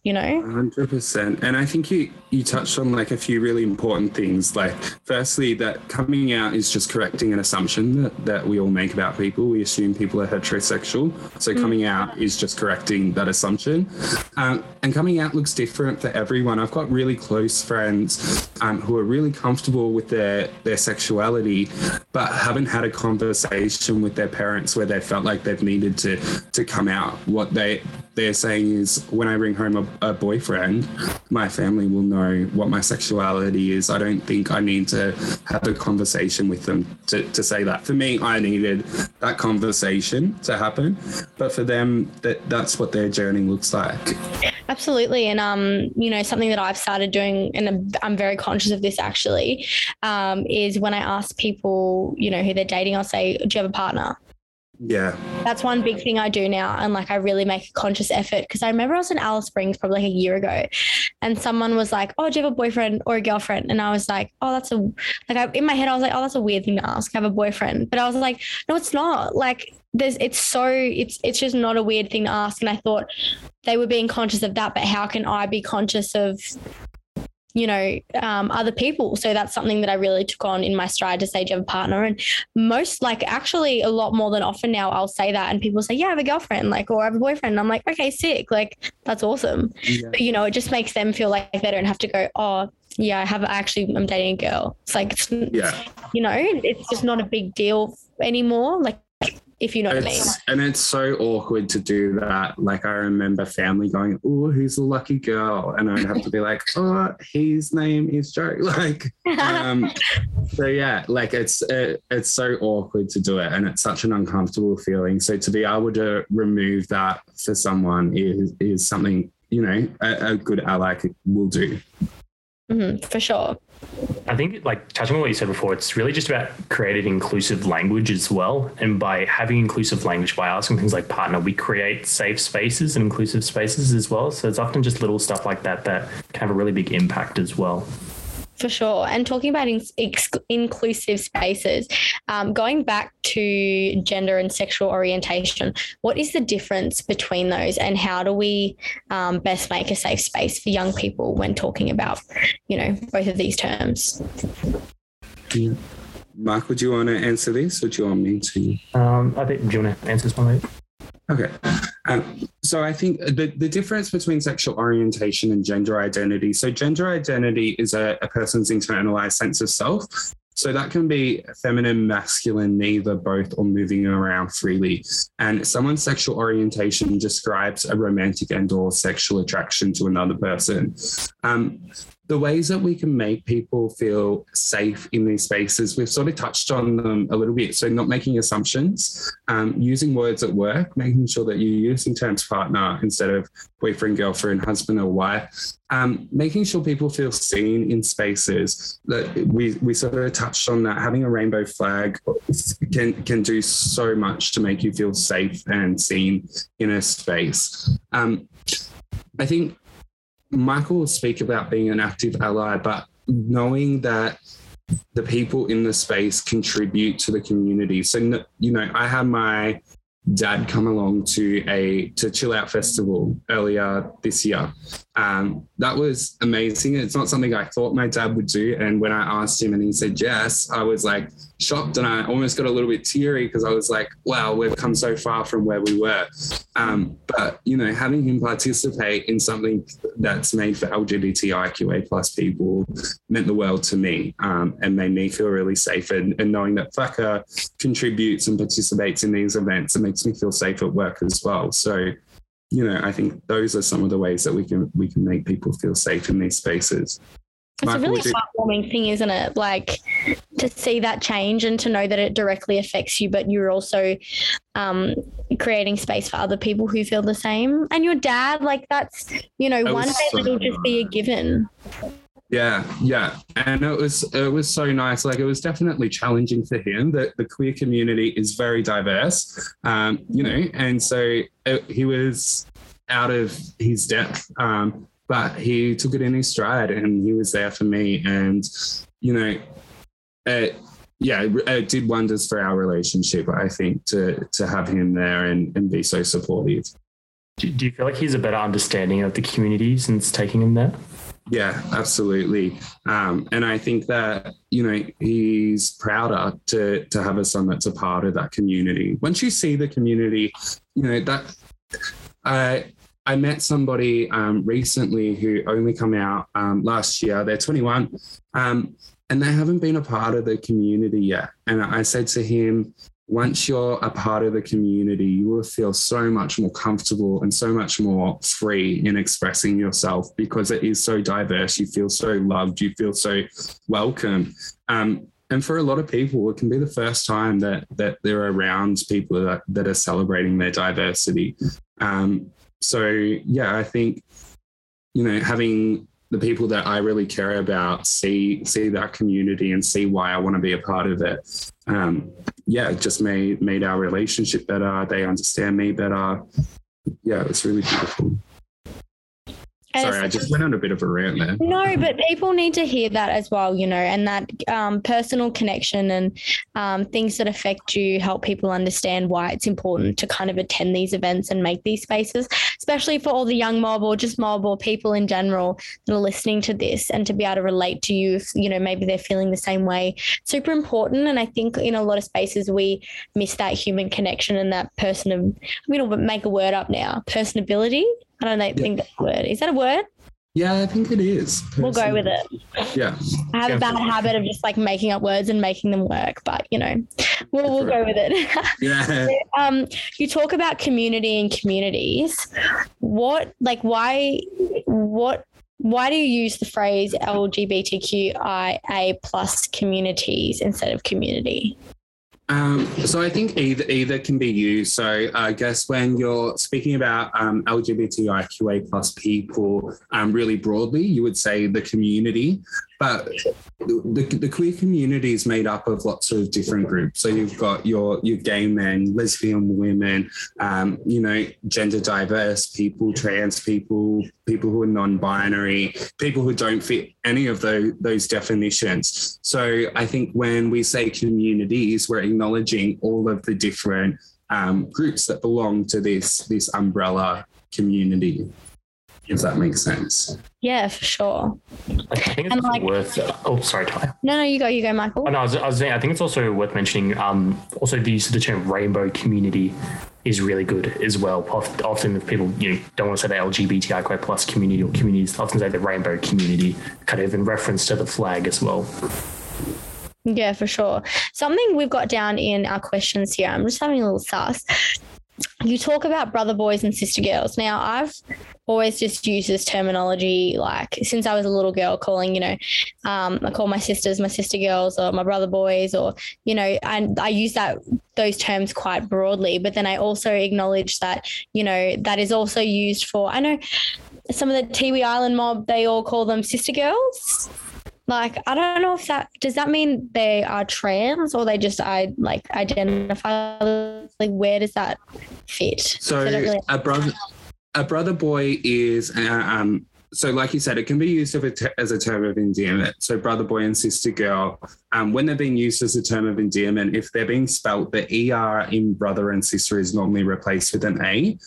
you know? 100%. And I think you, you touched on like a few really important things. Like, firstly, that coming out is just correcting an assumption that, that we all make about people. We assume people are heterosexual. So, mm. coming out is just correcting that assumption. Um, and coming out looks different for everyone. I've got really close friends um, who are really comfortable with their, their sexuality, but haven't had a conversation with their parents where they felt like they've needed to, to come out what they they're saying is when I bring home a, a, boyfriend, my family will know what my sexuality is. I don't think I need to have a conversation with them to, to say that. For me, I needed that conversation to happen, but for them, that that's what their journey looks like. Absolutely, and um, you know, something that I've started doing, and I'm very conscious of this actually, um, is when I ask people, you know, who they're dating, I'll say, "Do you have a partner?" Yeah. That's one big thing I do now. And like, I really make a conscious effort because I remember I was in Alice Springs probably like a year ago and someone was like, Oh, do you have a boyfriend or a girlfriend? And I was like, Oh, that's a, like, I, in my head, I was like, Oh, that's a weird thing to ask. Have a boyfriend. But I was like, No, it's not. Like, there's, it's so, it's, it's just not a weird thing to ask. And I thought they were being conscious of that. But how can I be conscious of you know, um, other people. So that's something that I really took on in my stride to say, do you have a partner? And most, like, actually, a lot more than often now, I'll say that, and people say, yeah, I have a girlfriend, like, or I have a boyfriend. And I'm like, okay, sick, like, that's awesome. Yeah. But you know, it just makes them feel like they don't have to go, oh, yeah, I have actually, I'm dating a girl. It's like, it's, yeah, you know, it's just not a big deal anymore. Like, if you know it's, what I mean. And it's so awkward to do that. Like I remember family going, "Oh, who's the lucky girl?" And I'd have to be like, "Oh, his name is Joe." Like, um, so yeah, like it's it, it's so awkward to do it, and it's such an uncomfortable feeling. So to be able to remove that for someone is is something you know a, a good ally will do. Mm-hmm, for sure. I think, like touching on what you said before, it's really just about creating inclusive language as well. And by having inclusive language, by asking things like partner, we create safe spaces and inclusive spaces as well. So it's often just little stuff like that that can have a really big impact as well. For sure. And talking about in- ex- inclusive spaces, um, going back to gender and sexual orientation, what is the difference between those and how do we um, best make a safe space for young people when talking about, you know, both of these terms? Yeah. Mark, would you want to answer this or do you want me to? Um, I think, do you want to answer this one? Okay. Um, so I think the, the difference between sexual orientation and gender identity. So gender identity is a, a person's internalized sense of self. So that can be feminine, masculine, neither, both, or moving around freely. And someone's sexual orientation describes a romantic and or sexual attraction to another person. Um, the ways that we can make people feel safe in these spaces, we've sort of touched on them a little bit. So, not making assumptions, um, using words at work, making sure that you're using terms partner instead of boyfriend, girlfriend, husband, or wife, um, making sure people feel seen in spaces that we, we sort of touched on that having a rainbow flag can, can do so much to make you feel safe and seen in a space. Um, I think Michael will speak about being an active ally, but knowing that the people in the space contribute to the community. So, you know, I had my dad come along to a to chill out festival earlier this year um, that was amazing. It's not something i thought my dad would do. And when i asked him and he said yes i was like shocked and i almost got a little bit teary because i was like wow we've come so far from where we were. Um, but you know having him participate in something that's made for lgbtiqa plus people meant the world to me um, and made me feel really safe. And, and knowing that VACA contributes and participates in these events and makes me feel safe at work as well. So, you know, I think those are some of the ways that we can we can make people feel safe in these spaces. It's Michael, a really heartwarming thing, isn't it? Like to see that change and to know that it directly affects you, but you're also um, creating space for other people who feel the same. And your dad, like that's, you know, one day so it'll just be a given. Yeah, yeah, and it was it was so nice. Like it was definitely challenging for him. That the queer community is very diverse, um, you know, and so it, uh, he was out of his depth, um, but he took it in his stride, and he was there for me. And you know, it, yeah, it did wonders for our relationship. I think to to have him there and and be so supportive. Do, do you feel like he's a better understanding of the community since taking him there? Yeah, absolutely. Um, and I think that, you know, he's prouder to to have a son that's a part of that community. Once you see the community, you know, that I I met somebody um, recently who only come out um, last year. They're 21, um, and they haven't been a part of the community yet. And I said to him, once you're a part of the community, you will feel so much more comfortable and so much more free in expressing yourself because it is so diverse. You feel so loved, you feel so welcome. Um, and for a lot of people, it can be the first time that that they're around people that, that are celebrating their diversity. Um, so yeah, I think you know having the people that I really care about see see that community and see why I want to be a part of it. Um, yeah, it just made made our relationship better. They understand me better. Yeah, it's really beautiful. Sorry, I just went on a bit of a rant there. No, but people need to hear that as well, you know, and that um, personal connection and um, things that affect you help people understand why it's important to kind of attend these events and make these spaces, especially for all the young mob or just mob or people in general that are listening to this and to be able to relate to you if, you know, maybe they're feeling the same way. Super important. And I think in a lot of spaces, we miss that human connection and that person of, I'm going to make a word up now, personability I don't know, yeah. think that's a word. Is that a word? Yeah, I think it is. We'll go with it. Yeah. I have a bad habit of just like making up words and making them work, but you know, we'll, we'll go with it. yeah. um, you talk about community and communities. What, like, why, what, why do you use the phrase LGBTQIA plus communities instead of community? Um, so I think either either can be used. So I guess when you're speaking about um, LGBTIQA plus people um, really broadly, you would say the community. But the, the queer community is made up of lots of different groups. So you've got your your gay men, lesbian women, um, you know, gender diverse people, trans people, people who are non-binary, people who don't fit any of those those definitions. So I think when we say communities, we're acknowledging all of the different um, groups that belong to this this umbrella community. If that makes sense. Yeah, for sure. I think it's And, like- worth. oh, sorry, Ty. No, no, you go, you go, Michael. Oh, no, I was, I was saying, I think it's also worth mentioning. Um, also, the use of the term rainbow community is really good as well. Often, if people you know don't want to say the LGBTIQ plus community or communities, often say the rainbow community, kind of in reference to the flag as well. Yeah, for sure. Something we've got down in our questions here. I'm just having a little sus. You talk about brother boys and sister girls. Now, I've always just used this terminology like since I was a little girl, calling, you know, um, I call my sisters my sister girls or my brother boys, or, you know, and I use that those terms quite broadly. But then I also acknowledge that, you know, that is also used for, I know some of the Tiwi Island mob, they all call them sister girls like i don't know if that does that mean they are trans or they just i like identify like where does that fit So really- a brother, a brother boy is uh, um. So, like you said, it can be used of a te- as a term of endearment. So, brother boy and sister girl, um, when they're being used as a term of endearment, if they're being spelt, the er in brother and sister is normally replaced with an a.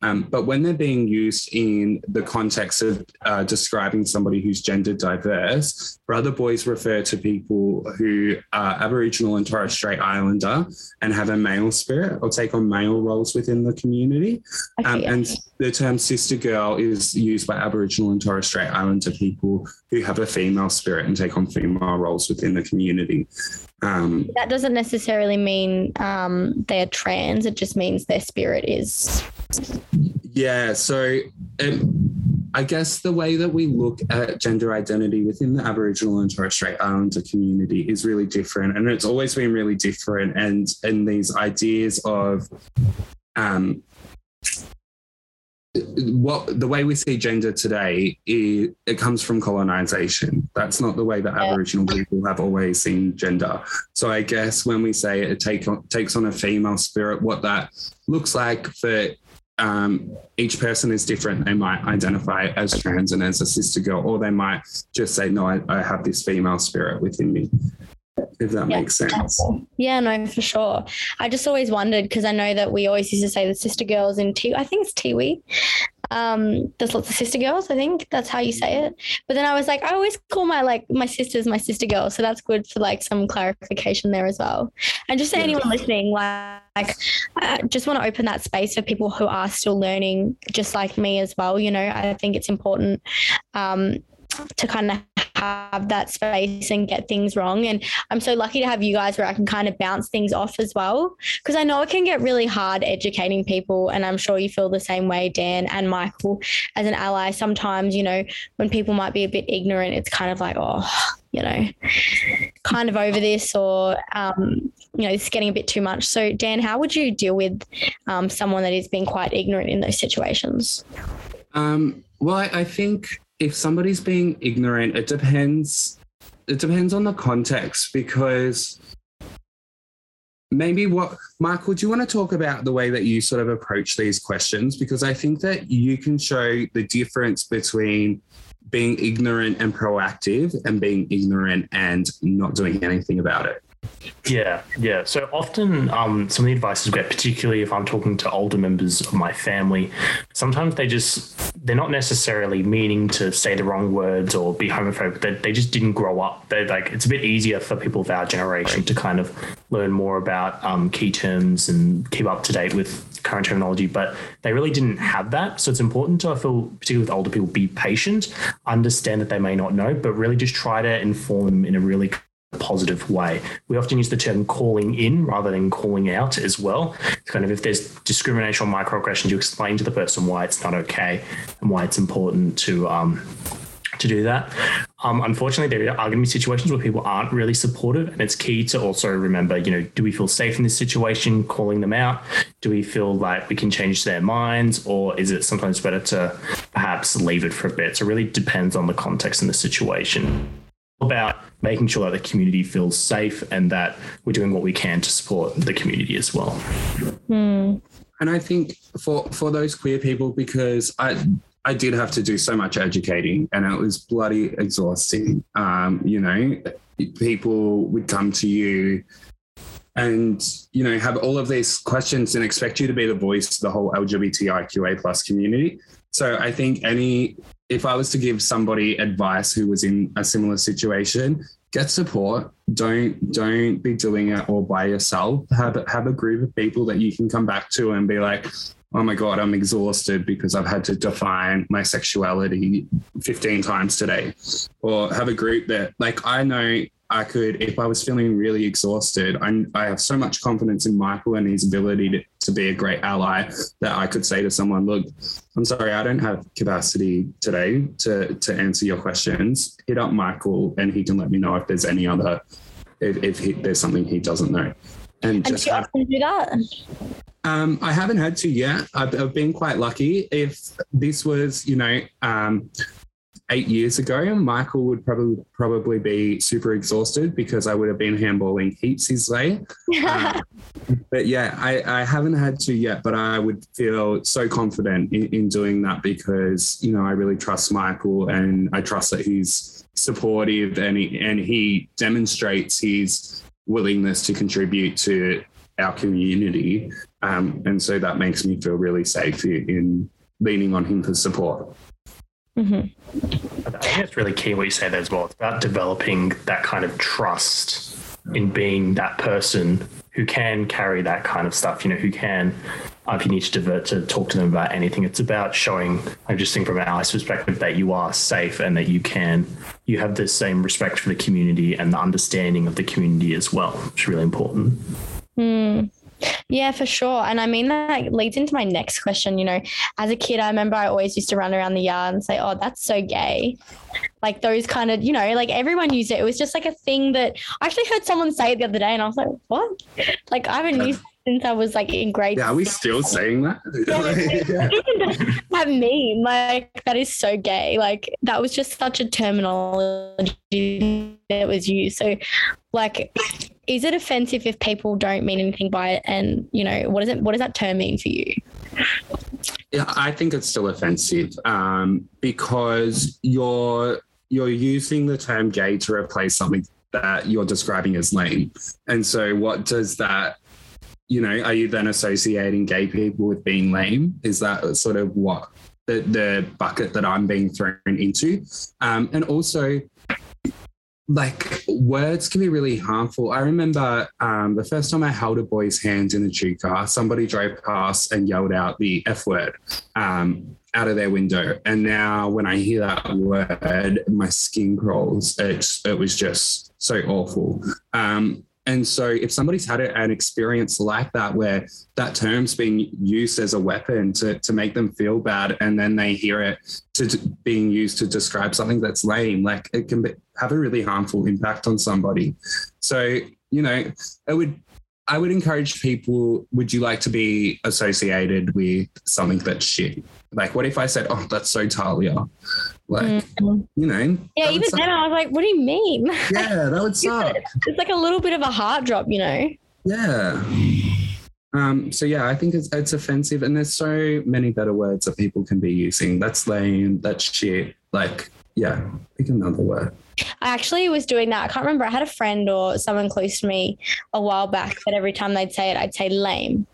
Um, but when they're being used in the context of uh, describing somebody who's gender diverse, brother boys refer to people who are Aboriginal and Torres Strait Islander and have a male spirit or take on male roles within the community. Okay, Um, and the term sister girl is used by Aboriginal and Torres Strait Islander people who have a female spirit and take on female roles within the community. Um, that doesn't necessarily mean um, they're trans it just means their spirit is yeah, so um, I guess the way that we look at gender identity within the Aboriginal and Torres Strait Islander community is really different, and it's always been really different. And and these ideas of um, what the way we see gender today is it comes from colonization. That's not the way that Yeah. aboriginal people have always seen gender. So i guess when we say it take on, takes on a female spirit what that looks like for um, each person is different. They might identify as trans and as a sister girl or they might just say no i, I have this female spirit within me if that Yeah. makes sense yeah no for sure i just always wondered because i know that we always used to say the sister girls in T. I think it's tiwi um there's lots of sister girls i think that's how you say it but then i was like i always call my like my sisters my sister girls so that's good for like some clarification there as well and just to Yeah. anyone listening like i just want to open that space for people who are still learning just like me as well you know i think it's important um to kind of have that space and get things wrong. And i'm so lucky to have you guys where i can kind of bounce things off as well. Because i know it can get really hard educating people and i'm sure you feel the same way dan and michael as an ally. Sometimes you know when people might be a bit ignorant it's kind of like oh you know kind of over this or um, you know it's getting a bit too much. So dan how would you deal with um, someone that is being quite ignorant in those situations? Um, well, I, I think if somebody's being ignorant, it depends. It depends on the context because maybe what Michael, do you want to talk about the way that you sort of approach these questions? Because I think that you can show the difference between being ignorant and proactive and being ignorant and not doing anything about it. Yeah, yeah. So often, um, some of the advice is get, particularly if I'm talking to older members of my family, sometimes they just they're not necessarily meaning to say the wrong words or be homophobic. They, they just didn't grow up. They like it's a bit easier for people of our generation to kind of learn more about um, key terms and keep up to date with current terminology, but they really didn't have that. So it's important to I feel, particularly with older people, be patient, understand that they may not know, but really just try to inform them in a really positive way. We often use the term calling in rather than calling out as well. It's kind of if there's discrimination or microaggressions, you explain to the person why it's not okay and why it's important to um, to do that. Um, unfortunately, there are going to be situations where people aren't really supportive, and it's key to also remember, you know, do we feel safe in this situation, calling them out? Do we feel like we can change their minds, or is it sometimes better to perhaps leave it for a bit? So it really depends on the context and the situation about making sure that the community feels safe and that we're doing what we can to support the community as well. Hmm. And I think for for those queer people, because I I did have to do so much educating, and it was bloody exhausting. Um, you know, people would come to you and you know have all of these questions and expect you to be the voice of the whole LGBTIQA plus community. So I think any if I was to give somebody advice who was in a similar situation, get support. Don't don't be doing it all by yourself. Have have a group of people that you can come back to and be like, oh my god, I'm exhausted because I've had to define my sexuality 15 times today. Or have a group that like I know I could, if I was feeling really exhausted, i I have so much confidence in Michael and his ability to, to be a great ally that I could say to someone, look, I'm sorry, I don't have capacity today to, to answer your questions. Hit up Michael and he can let me know if there's any other, if, if he, there's something he doesn't know. And, and just do you have, do that? Um, I haven't had to yet. I've, I've, been quite lucky. If this was, you know, um, eight years ago, Michael would probably probably be super exhausted because I would have been handballing heaps his way. um, but yeah, I, I, haven't had to yet, but I would feel so confident in, in, doing that because you know I really trust Michael and I trust that he's supportive and he, and he demonstrates his willingness to contribute to our community, um, and so that makes me feel really safe in leaning on him for support. Mm-hmm. I think it's really key what you say there as well. It's about developing that kind of trust in being that person who can carry that kind of stuff, you know, who can, uh, if you need to divert to talk to them about anything, it's about showing, I just think from an ally's perspective, that you are safe and that you can, you have the same respect for the community and the understanding of the community as well. It's really important. Mm. Yeah, for sure. And I mean, that leads into my next question. You know, as a kid, I remember I always used to run around the yard and say, oh, that's so gay. Like those kind of, you know, like everyone used it. It was just like a thing that I actually heard someone say it the other day and I was like, what? Like I haven't used since I was like in grade. Yeah, are we still saying that? that meme, like that is so gay. Like that was just such a terminology that was used. So, like, is it offensive if people don't mean anything by it? And you know, what does it? What does that term mean for you? Yeah, I think it's still offensive um, because you're you're using the term gay to replace something that you're describing as lame. And so, what does that you know, are you then associating gay people with being lame? Is that sort of what the, the bucket that I'm being thrown into? Um, and also, like words can be really harmful. I remember um, the first time I held a boy's hand in a G car, somebody drove past and yelled out the F word um, out of their window. And now when I hear that word, my skin crawls. It, it was just so awful. Um, and so, if somebody's had an experience like that, where that term's being used as a weapon to, to make them feel bad, and then they hear it to, to being used to describe something that's lame, like it can be, have a really harmful impact on somebody. So, you know, it would I would encourage people, would you like to be associated with something that's shit? Like, what if I said, oh, that's so Talia? Like, mm-hmm. you know. Yeah, even then I was like, what do you mean? Yeah, that would suck. it's like a little bit of a heart drop, you know? Yeah. Um, so yeah, I think it's it's offensive, and there's so many better words that people can be using. That's lame. That's shit. Like, yeah, pick another word. I actually was doing that. I can't remember. I had a friend or someone close to me a while back that every time they'd say it, I'd say lame.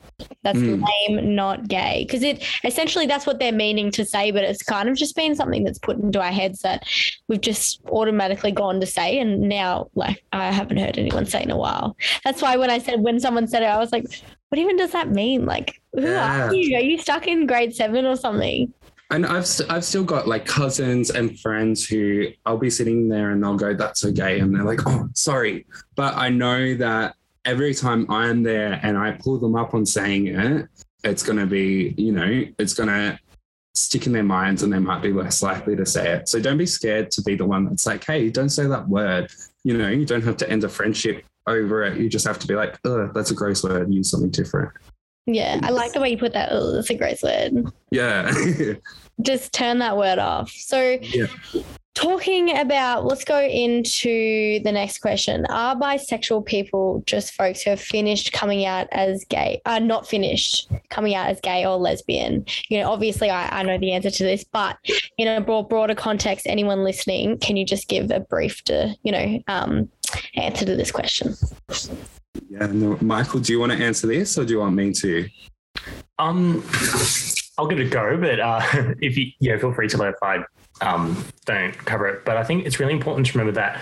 That's mm. lame, not gay. Because it essentially that's what they're meaning to say, but it's kind of just been something that's put into our heads that we've just automatically gone to say. And now, like, I haven't heard anyone say in a while. That's why when I said, when someone said it, I was like, what even does that mean? Like, who yeah. are you? Are you stuck in grade seven or something? And I've st- I've still got like cousins and friends who I'll be sitting there and they'll go, "That's okay," and they're like, "Oh, sorry," but I know that every time I'm there and I pull them up on saying it, it's gonna be, you know, it's gonna stick in their minds and they might be less likely to say it. So don't be scared to be the one that's like, "Hey, don't say that word." You know, you don't have to end a friendship over it. You just have to be like, "Oh, that's a gross word. Use something different." Yeah, I like the way you put that. Oh, that's a great word. Yeah. Just turn that word off. So, yeah. talking about, let's go into the next question. Are bisexual people just folks who have finished coming out as gay, are uh, not finished coming out as gay or lesbian? You know, obviously, I, I know the answer to this, but in a broad, broader context, anyone listening, can you just give a brief to, you know, um, answer to this question? Yeah, no, Michael, do you want to answer this or do you want me to? Um, I'll give it a go, but uh, if you, yeah, feel free to let if I um, don't cover it. But I think it's really important to remember that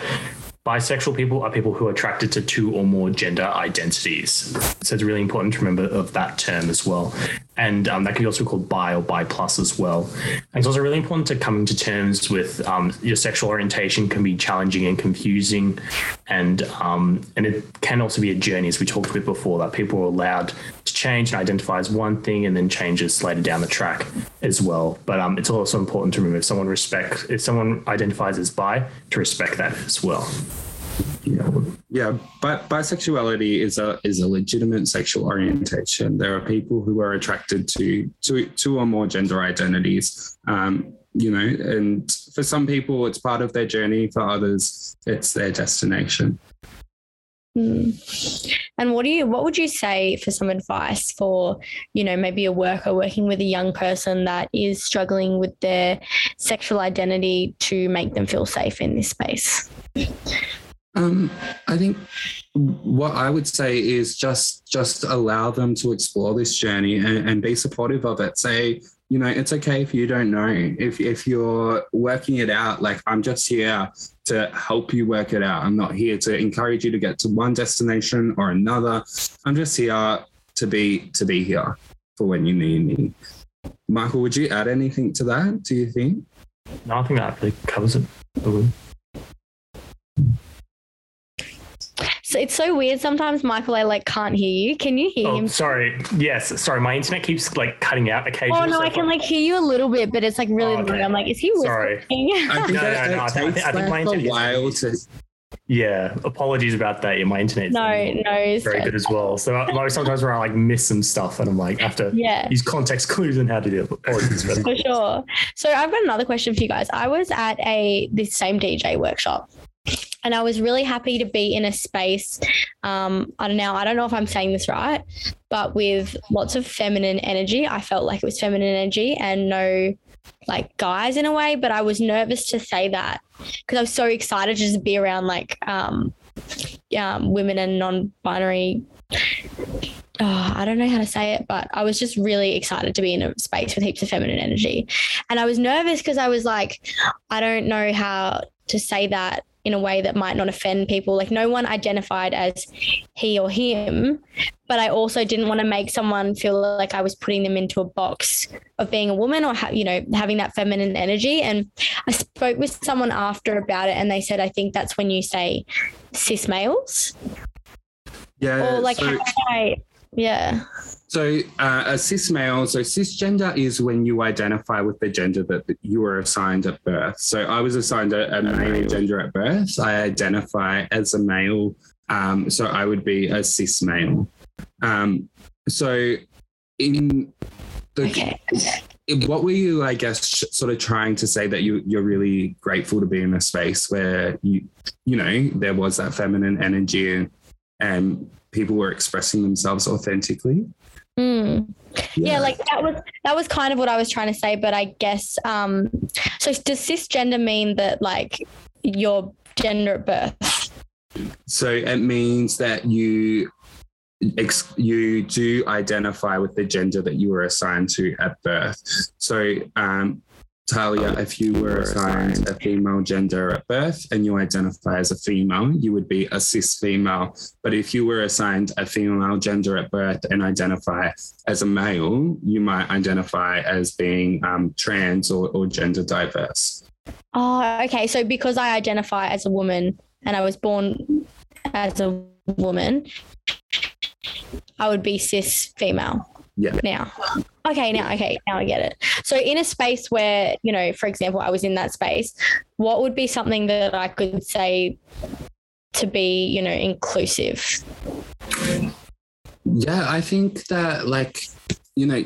bisexual people are people who are attracted to two or more gender identities. So it's really important to remember of that term as well. And um, that can also be also called bi or bi plus as well. And it's also really important to coming to terms with um, your sexual orientation can be challenging and confusing, and um, and it can also be a journey, as we talked with before, that people are allowed to change and identify as one thing and then changes later down the track as well. But um, it's also important to remember if someone respect if someone identifies as bi, to respect that as well. Yeah, yeah. But bisexuality is a is a legitimate sexual orientation. There are people who are attracted to to two or more gender identities. Um, you know, and for some people, it's part of their journey. For others, it's their destination. Mm. And what do you what would you say for some advice for, you know, maybe a worker working with a young person that is struggling with their sexual identity to make them feel safe in this space? Um, I think what I would say is just just allow them to explore this journey and, and be supportive of it. Say, you know, it's okay if you don't know. If if you're working it out, like I'm just here to help you work it out. I'm not here to encourage you to get to one destination or another. I'm just here to be to be here for when you need me. Michael, would you add anything to that? Do you think? No, I think that really covers it. So it's so weird. Sometimes Michael, I like can't hear you. Can you hear Oh, him? sorry. Yes, sorry. My internet keeps like cutting out occasionally. Oh no, so I can like hear you a little bit, but it's like really Oh, okay. loud. I'm like, is he Sorry. whispering? I think No, that no, no, I think- I think- takes I think my like internet a is- while to Yeah, apologies about that. Yeah, my internet. no, no. it's very good. good as well. So like sometimes where I like miss some stuff and I'm like I have to Yeah. use context clues and how to do it. Apologies for. For sure. So I've got another question for you guys. I was at a this same DJ workshop. And I was really happy to be in a space. Um, I don't know. I don't know if I'm saying this right, but with lots of feminine energy. I felt like it was feminine energy and no like guys in a way. But I was nervous to say that because I was so excited to just be around like um, um, women and non-binary oh, I don't know how to say it, but I was just really excited to be in a space with heaps of feminine energy. And I was nervous because I was like, I don't know how to say that in a way that might not offend people. Like, no one identified as he or him, but I also didn't want to make someone feel like I was putting them into a box of being a woman or, ha- you know, having that feminine energy. And I spoke with someone after about it, and they said, I think that's when you say cis males yeah. or like, so- how do I, yeah. So, uh, a cis male, so cisgender is when you identify with the gender that you were assigned at birth. So, I was assigned a, a male gender at birth. I identify as a male. Um, so, I would be a cis male. Um, so, in the, Okay. what were you, I guess, sh- sort of trying to say that you, you're really grateful to be in a space where you, you know, there was that feminine energy and, and people were expressing themselves authentically? Mm. Yeah. like that was that was kind of what I was trying to say, but I guess um so does cisgender mean that like your gender at birth? So it means that you ex- you do identify with the gender that you were assigned to at birth. So um, Talia, if you were assigned a female gender at birth and you identify as a female, you would be a cis female. But if you were assigned a female gender at birth and identify as a male, you might identify as being um, trans or, or gender diverse. Oh, okay. So because I identify as a woman and I was born as a woman, I would be cis female. Yeah. Now. Okay, now okay, now I get it. So in a space where, you know, for example, I was in that space, what would be something that I could say to be, you know, inclusive? Yeah, I think that like, you know,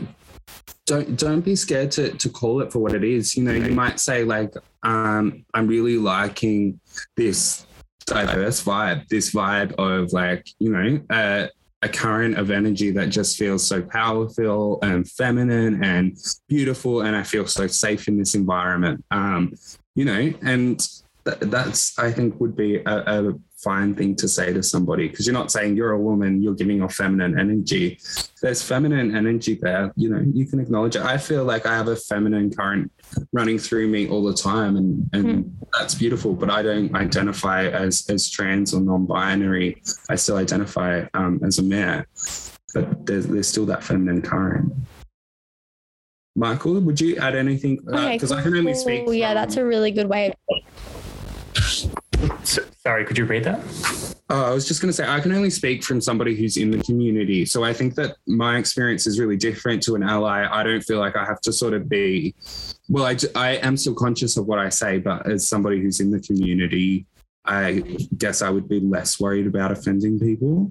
don't don't be scared to to call it for what it is. You know, you might say like, um, I'm really liking this diverse vibe, this vibe of like, you know, uh, a current of energy that just feels so powerful and feminine and beautiful, and I feel so safe in this environment. Um, you know, and th- that's I think would be a, a fine thing to say to somebody because you're not saying you're a woman, you're giving off feminine energy. There's feminine energy there, you know, you can acknowledge it. I feel like I have a feminine current running through me all the time and, and mm. that's beautiful, but I don't identify as, as trans or non-binary. I still identify um, as a man, but there's, there's still that feminine current. Michael, would you add anything? Because uh, okay, I can only speak. From... Yeah, that's a really good way. Sorry, could you read that? Uh, I was just going to say, I can only speak from somebody who's in the community. So I think that my experience is really different to an ally. I don't feel like I have to sort of be, well, I, I am still conscious of what I say, but as somebody who's in the community, I guess I would be less worried about offending people.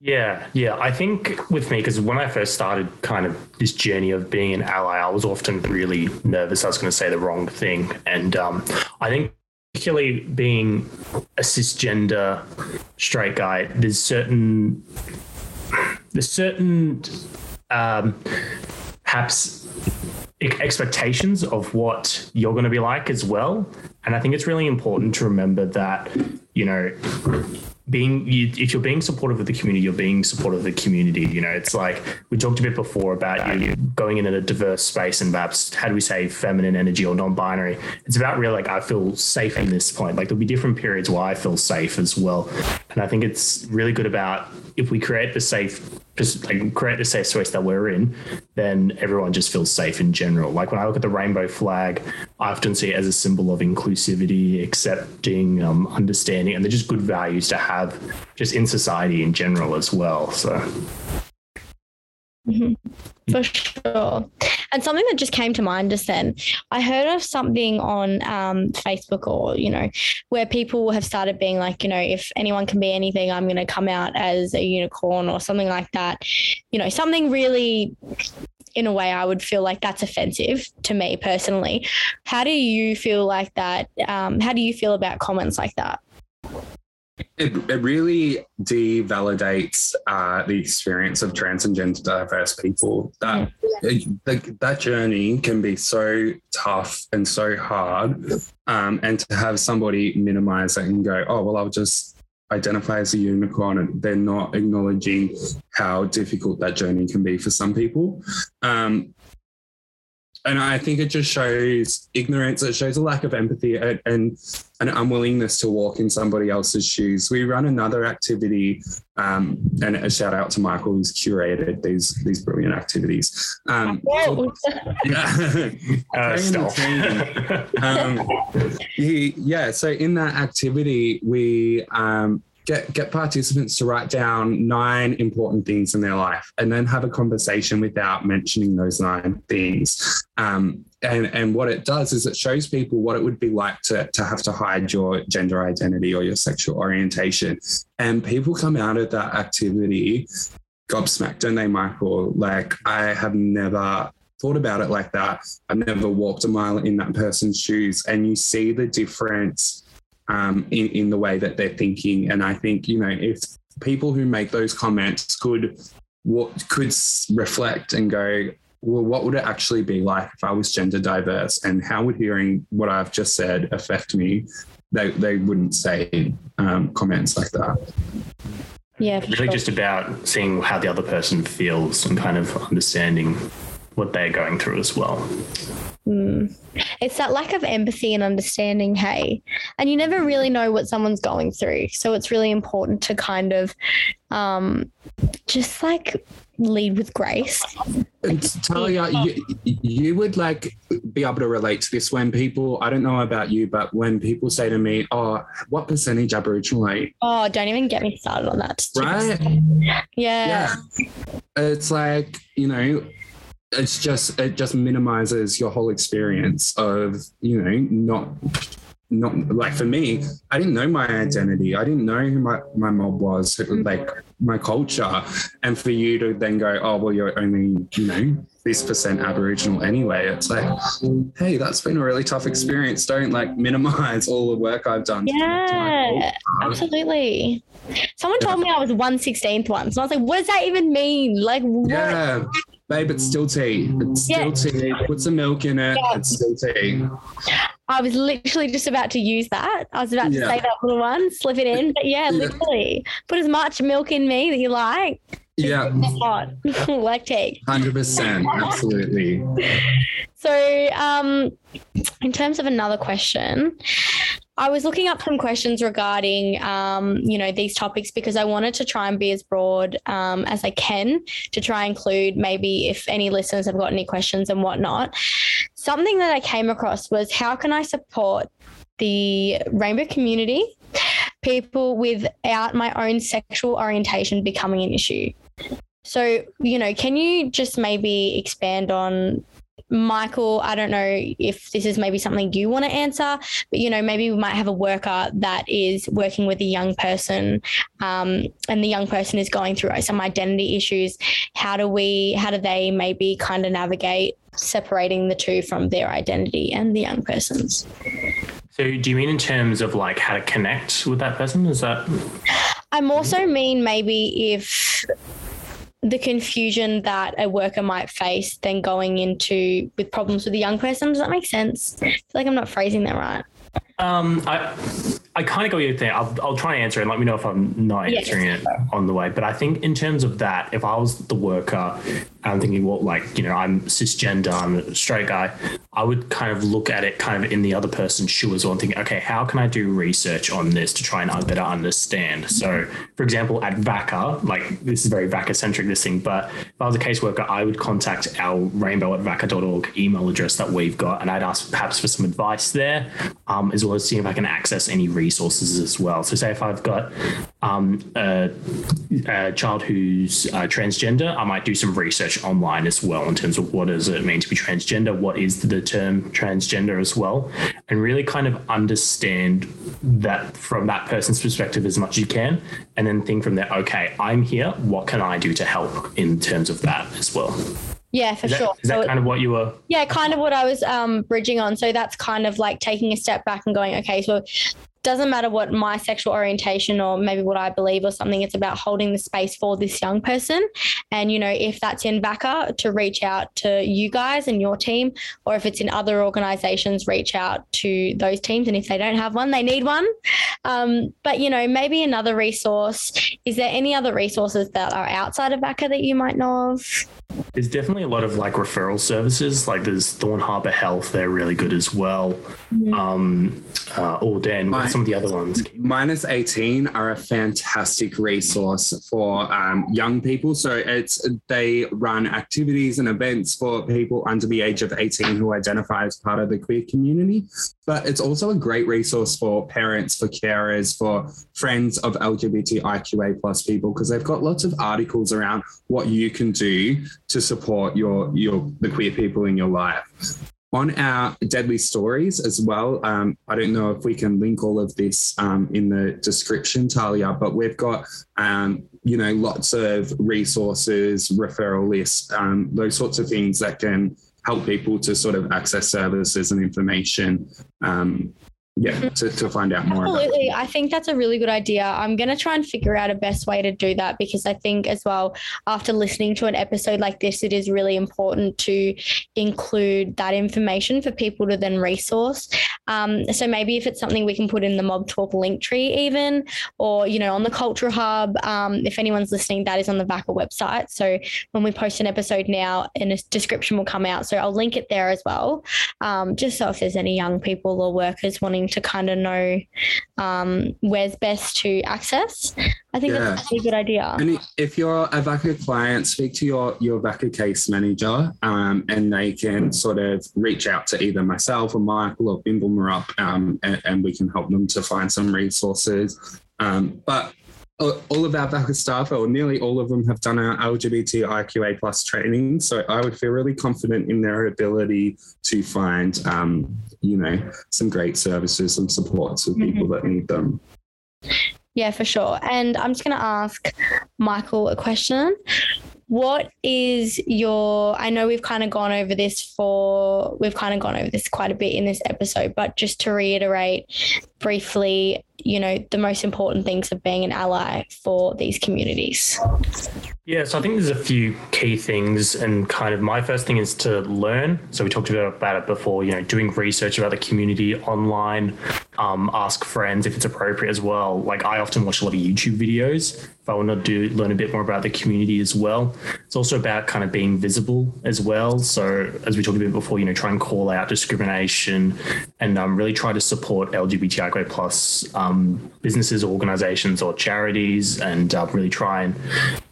Yeah, yeah. I think with me, because when I first started kind of this journey of being an ally, I was often really nervous. I was going to say the wrong thing. And um, I think, particularly being a cisgender straight guy, there's certain, there's certain, um, perhaps expectations of what you're going to be like as well. And I think it's really important to remember that, you know, being you, if you're being supportive of the community, you're being supportive of the community. You know, it's like we talked a bit before about you going in a diverse space and perhaps how do we say feminine energy or non-binary. It's about really like I feel safe in this point. Like there'll be different periods where I feel safe as well, and I think it's really good about if we create the safe just like create the safe space that we're in, then everyone just feels safe in general. Like when I look at the rainbow flag, I often see it as a symbol of inclusivity, accepting, um, understanding, and they're just good values to have just in society in general as well. So. Mm-hmm. For sure. And something that just came to mind just then, I heard of something on um, Facebook or, you know, where people have started being like, you know, if anyone can be anything, I'm going to come out as a unicorn or something like that. You know, something really in a way I would feel like that's offensive to me personally. How do you feel like that? Um, how do you feel about comments like that? It, it really devalidates uh, the experience of trans and gender diverse people. That it, that journey can be so tough and so hard, um, and to have somebody minimize it and go, "Oh well, I'll just identify as a unicorn," and they're not acknowledging how difficult that journey can be for some people. Um, and I think it just shows ignorance. It shows a lack of empathy and, and an unwillingness to walk in somebody else's shoes. We run another activity, um, and a shout out to Michael who's curated these these brilliant activities. Um, yeah, uh, um, he, yeah. So in that activity, we um, get get participants to write down nine important things in their life and then have a conversation without mentioning those nine things. Um, and and what it does is it shows people what it would be like to to have to hide your gender identity or your sexual orientation. And people come out of that activity gobsmacked don't they michael? Like i have never thought about it like that. I've never walked a mile in that person's shoes. And you see the difference um, in, in the way that they're thinking. And I think, you know, if people who make those comments could what could reflect and go, well, what would it actually be like if I was gender diverse? And how would hearing what I've just said affect me? They, they wouldn't say um, comments like that. Yeah. Really sure. just about seeing how the other person feels and kind of understanding what they're going through as well. Mm. It's that lack of empathy and understanding, hey, and you never really know what someone's going through. So it's really important to kind of um, just like lead with grace. And Talia, you, you would like be able to relate to this when people, I don't know about you, but when people say to me, Oh, what percentage Aboriginal are you? Oh, don't even get me started on that. Right? Yeah. yeah. It's like, you know, it's just it just minimizes your whole experience of you know not not like for me i didn't know my identity. I didn't know who my, my mob was mm-hmm. like my culture. And for you to then go oh well you're only you know this percent aboriginal anyway it's like hey that's been a really tough experience. Don't like minimize all the work i've done yeah absolutely. Someone told me i was 116th once and i was like what does that even mean? Like what? yeah babe, it's still tea. It's still yeah. tea. Put some milk in it. Yeah. It's still tea. I was literally just about to use that. I was about to Yeah. say that little one, slip it in. But yeah, Yeah. literally, put as much milk in me that you like. Yeah, Hot, like tea. 100%. Absolutely. So, um, in terms of another question, I was looking up some questions regarding, um, you know, these topics because I wanted to try and be as broad um, as I can to try and include maybe if any listeners have got any questions and whatnot. Something that I came across was how can I support the rainbow community, people without my own sexual orientation becoming an issue? So, you know, can you just maybe expand on Michael, I don't know if this is maybe something you want to answer, but you know, maybe we might have a worker that is working with a young person, um, and the young person is going through some identity issues. How do we, how do they maybe kind of navigate separating the two from their identity and the young person's? So, do you mean in terms of like how to connect with that person? Is that I'm also mean maybe if the confusion that a worker might face then going into with problems with a young person. Does that make sense? Like I'm not phrasing that right. Um, I I kind of go your thing. I'll, I'll try and answer it and let me know if I'm not Yes. answering it on the way. But I think in terms of that, if I was the worker, I'm thinking, well, like you know, I'm cisgender, I'm a straight guy. I would kind of look at it kind of in the other person's shoes, as well, and think, okay, how can I do research on this to try and better understand? So, for example, at VACA, like this is very VACA centric, this thing, but if I was a caseworker, I would contact our rainbow at vaca.org email address that we've got, and I'd ask perhaps for some advice there, um, as well as seeing if I can access any resources as well. So, say if I've got um, a, a child who's uh, transgender, I might do some research online as well in terms of what does it mean to be transgender, what is the term transgender as well, and really kind of understand that from that person's perspective as much as you can, and then think from there, okay, I'm here, what can I do to help in terms of that as well? Yeah, for Is that, sure. is that So- kind of what you were? yeah, kind of what I was um, bridging on. So that's kind of like taking a step back and going, okay, so doesn't matter what my sexual orientation or maybe what I believe or something. It's about holding the space for this young person. And, you know, if that's in VACA, to reach out to you guys and your team, or if it's in other organizations, reach out to those teams. And if they don't have one, they need one. Um, but, you know, maybe another resource. Is there any other resources that are outside of VACA that you might know of? There's definitely a lot of like referral services. Like there's Thorn Harbour Health; they're really good as well. Um, uh, or Dan, what are some of the other ones? Minus 18 are a fantastic resource for um, young people. So it's they run activities and events for people under the age of 18 who identify as part of the queer community. But it's also a great resource for parents, for carers, for friends of LGBTIQA plus people because they've got lots of articles around what you can do to support your your the queer people in your life on our deadly stories as well. Um, I don't know if we can link all of this um, in the description, Talia, but we've got um, you know lots of resources, referral lists, um, those sorts of things that can help people to sort of access services and information. Um, yeah, to, to find out more. Absolutely. I think that's a really good idea. I'm going to try and figure out a best way to do that because I think, as well, after listening to an episode like this, it is really important to include that information for people to then resource. Um, so maybe if it's something we can put in the Mob Talk link tree, even, or, you know, on the Culture Hub, um, if anyone's listening, that is on the VACA website. So when we post an episode now, and a description will come out. So I'll link it there as well, um, just so if there's any young people or workers wanting to kind of know um, where's best to access. I think Yeah. that's a good idea. And if you're a VACA client, speak to your, your VACA case manager um, and they can sort of reach out to either myself or Michael or Bimble Marup um, and, and we can help them to find some resources. Um, but all all of our VACA staff, or nearly all of them, have done our LGBTIQA plus training. So I would feel really confident in their ability to find, um, you know, some great services and supports for mm-hmm. people that need them. Yeah, for sure. And I'm just going to ask Michael a question. What is your? I know we've kind of gone over this for, we've kind of gone over this quite a bit in this episode, but just to reiterate briefly, you know, the most important things of being an ally for these communities. Yeah, so I think there's a few key things, and kind of my first thing is to learn. So we talked about it before, you know, doing research about the community online, um, ask friends if it's appropriate as well. Like I often watch a lot of YouTube videos if I want to do learn a bit more about the community as well. It's also about kind of being visible as well. So as we talked about a bit before, you know, try and call out discrimination and um, really try to support Plus um, businesses, organizations, or charities, and uh, really try and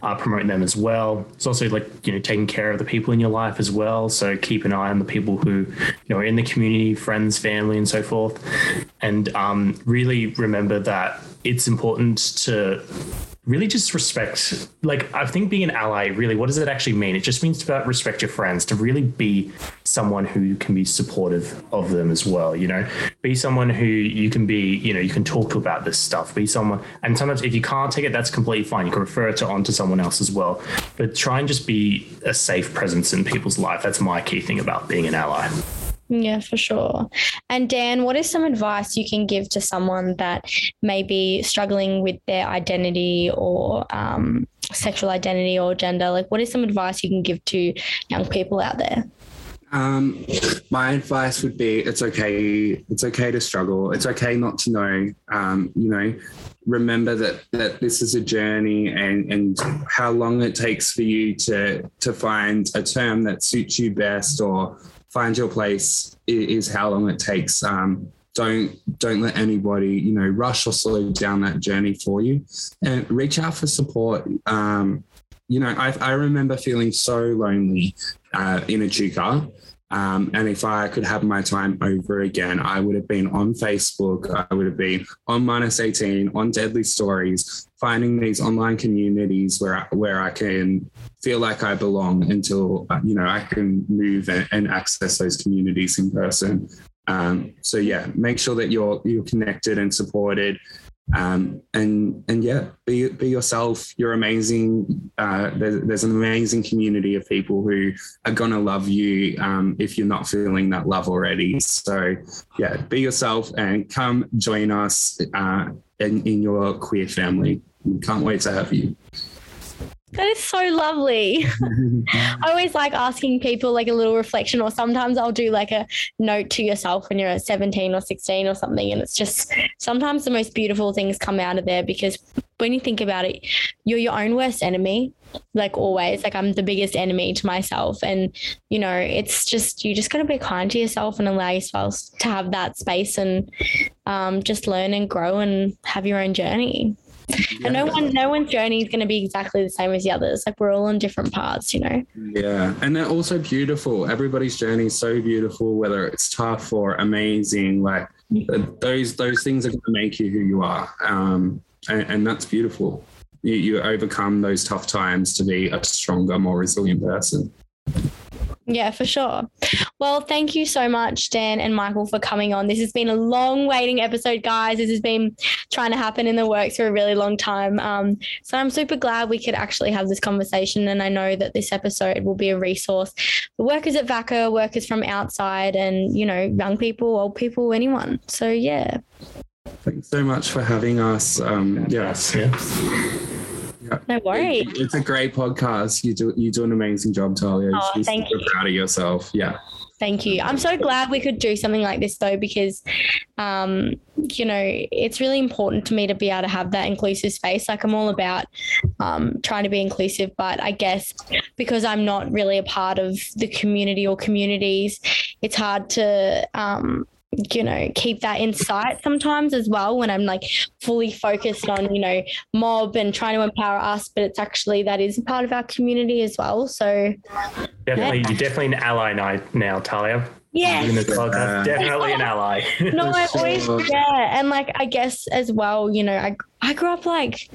uh, promote them as well. It's also like you know taking care of the people in your life as well. So keep an eye on the people who you know are in the community, friends, family, and so forth, and um, really remember that it's important to really just respect like i think being an ally really what does it actually mean? It just means to respect your friends to really be someone who can be supportive of them as well you know? Be someone who you can be you know you can talk about this stuff. Be someone and sometimes if you can't take it that's completely fine. You can refer it on to someone else as well. But try and just be a safe presence in people's life. That's my key thing about being an ally yeah, for sure. And Dan, what is some advice you can give to someone that may be struggling with their identity or um, sexual identity or gender? Like, what is some advice you can give to young people out there? Um, my advice would be it's okay. It's okay to struggle. It's okay not to know. Um, you know, remember that that this is a journey and and how long it takes for you to to find a term that suits you best or find your place is how long it takes. Um, don't don't let anybody you know rush or slow down that journey for you, and reach out for support. Um, you know, I, I remember feeling so lonely uh, in Echuca. Um, and if I could have my time over again, I would have been on Facebook. I would have been on minus 18, on Deadly Stories, finding these online communities where I, where I can feel like I belong until you know I can move and, and access those communities in person. Um, so yeah, make sure that you're you're connected and supported. Um, and and yeah, be be yourself. You're amazing. Uh, there's, there's an amazing community of people who are gonna love you um, if you're not feeling that love already. So yeah, be yourself and come join us uh, in, in your queer family. We can't wait to have you. That is so lovely. I always like asking people like a little reflection, or sometimes I'll do like a note to yourself when you're 17 or 16 or something. And it's just sometimes the most beautiful things come out of there because when you think about it, you're your own worst enemy, like always. Like I'm the biggest enemy to myself. And, you know, it's just, you just got to be kind to yourself and allow yourself to have that space and um, just learn and grow and have your own journey. Yeah. And no one, no one's journey is going to be exactly the same as the others. Like we're all on different paths, you know. Yeah, and they're also beautiful. Everybody's journey is so beautiful, whether it's tough or amazing. Like those those things are going to make you who you are, um, and, and that's beautiful. You, you overcome those tough times to be a stronger, more resilient person. Yeah, for sure. Well, thank you so much, Dan and Michael, for coming on. This has been a long waiting episode, guys. This has been trying to happen in the works for a really long time. Um, so I'm super glad we could actually have this conversation. And I know that this episode will be a resource for workers at VACA, workers from outside, and, you know, young people, old people, anyone. So, yeah. Thanks so much for having us. Um, yes. Yeah. No worries. It's a great podcast. You do you do an amazing job, Talia. Oh, you thank you. proud of yourself. Yeah. Thank you. I'm so glad we could do something like this though, because um, you know, it's really important to me to be able to have that inclusive space. Like I'm all about um, trying to be inclusive, but I guess because I'm not really a part of the community or communities, it's hard to um, you know keep that in sight sometimes as well when i'm like fully focused on you know mob and trying to empower us but it's actually that is part of our community as well so. Definitely yeah. you're definitely an ally now, now talia. Yeah. definitely an ally. No i always yeah and like i guess as well you know i i grew up like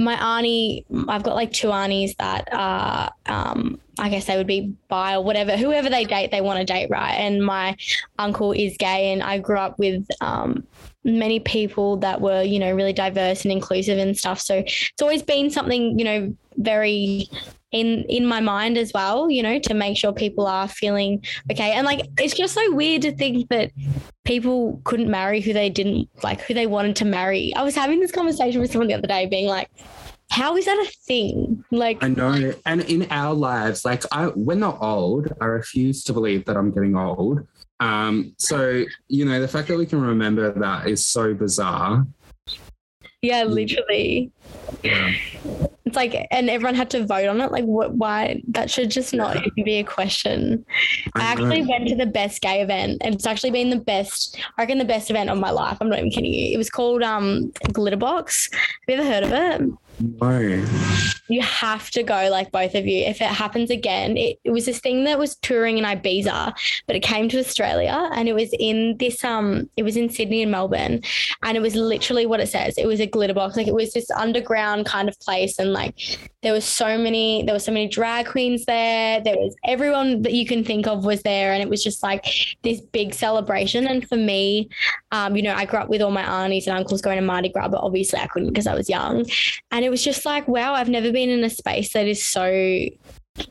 my auntie, I've got like two aunties that are, um, I guess they would be bi or whatever, whoever they date, they want to date, right? And my uncle is gay, and I grew up with um, many people that were, you know, really diverse and inclusive and stuff. So it's always been something, you know, very in in my mind as well you know to make sure people are feeling okay and like it's just so weird to think that people couldn't marry who they didn't like who they wanted to marry i was having this conversation with someone the other day being like how is that a thing? Like I know. And in our lives, like I we're not old. I refuse to believe that I'm getting old. Um, so you know, the fact that we can remember that is so bizarre. yeah, literally. Yeah. It's like, and everyone had to vote on it. Like, what? Why? That should just not Yeah. even be a question. I, I actually know. went to the best gay event, and it's actually been the best. I reckon the best event of my life. I'm not even kidding you. It was called um Glitterbox. Have you ever heard of it? No. You have to go, like both of you. If it happens again, it, it was this thing that was touring in Ibiza, but it came to Australia, and it was in this um, it was in Sydney and Melbourne, and it was literally what it says. It was a glitter box, like it was this underground kind of place, and like there was so many, there were so many drag queens there. There was everyone that you can think of was there, and it was just like this big celebration. And for me, um, you know, I grew up with all my aunties and uncles going to Mardi Gras, but obviously I couldn't because I was young. And it was just like, wow, I've never been in a space that is so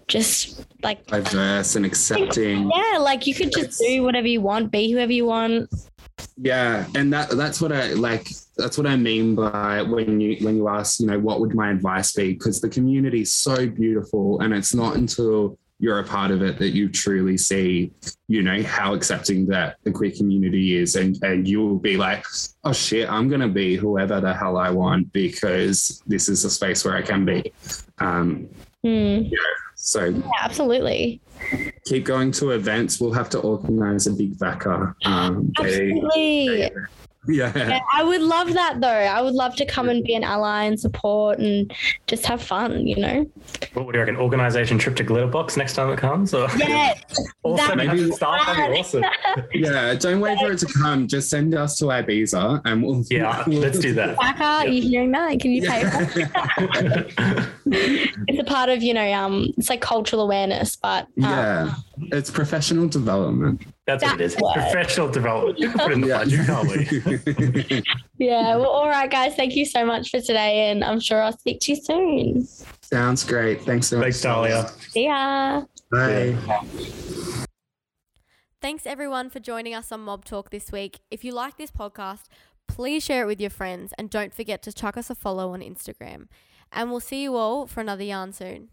just like, Diverse and accepting. yeah, like you could just do whatever you want, be whoever you want. Yeah, and that that's what I like. That's what I mean by when you when you ask, you know, what would my advice be? Because the community is so beautiful, and it's not until you're a part of it that you truly see, you know, how accepting that the queer community is, and and you will be like, oh shit, I'm gonna be whoever the hell I want because this is a space where I can be. Um, Hmm. so Yeah, absolutely. keep going to events. We'll have to organize a big VACA. Um, they- Absolutely. Yeah. Yeah, I would love that though. I would love to come and be an ally and support and just have fun, you know? What would you reckon? Organization trip to Glitterbox next time it comes? Or Yes. also that- maybe Maybe- staff? That'd be awesome. Yeah, don't wait for it to come. Just send us to Ibiza and we'll. Yeah, let's do that. VACA, you hearing that? Can you pay us? It's a part of, you know, um, it's like cultural awareness, but um, yeah, it's professional development. That's what it is. That's what- Professional development. You can put in the budget, can't we? yeah. Well, all right, guys. Thank you so much for today, and I'm sure I'll speak to you soon. Sounds great. Thanks so much. Thanks, Talia. See ya. Bye. Thanks everyone for joining us on Mob Talk this week. If you like this podcast, please share it with your friends and don't forget to chuck us a follow on Instagram. And we'll see you all for another yarn soon.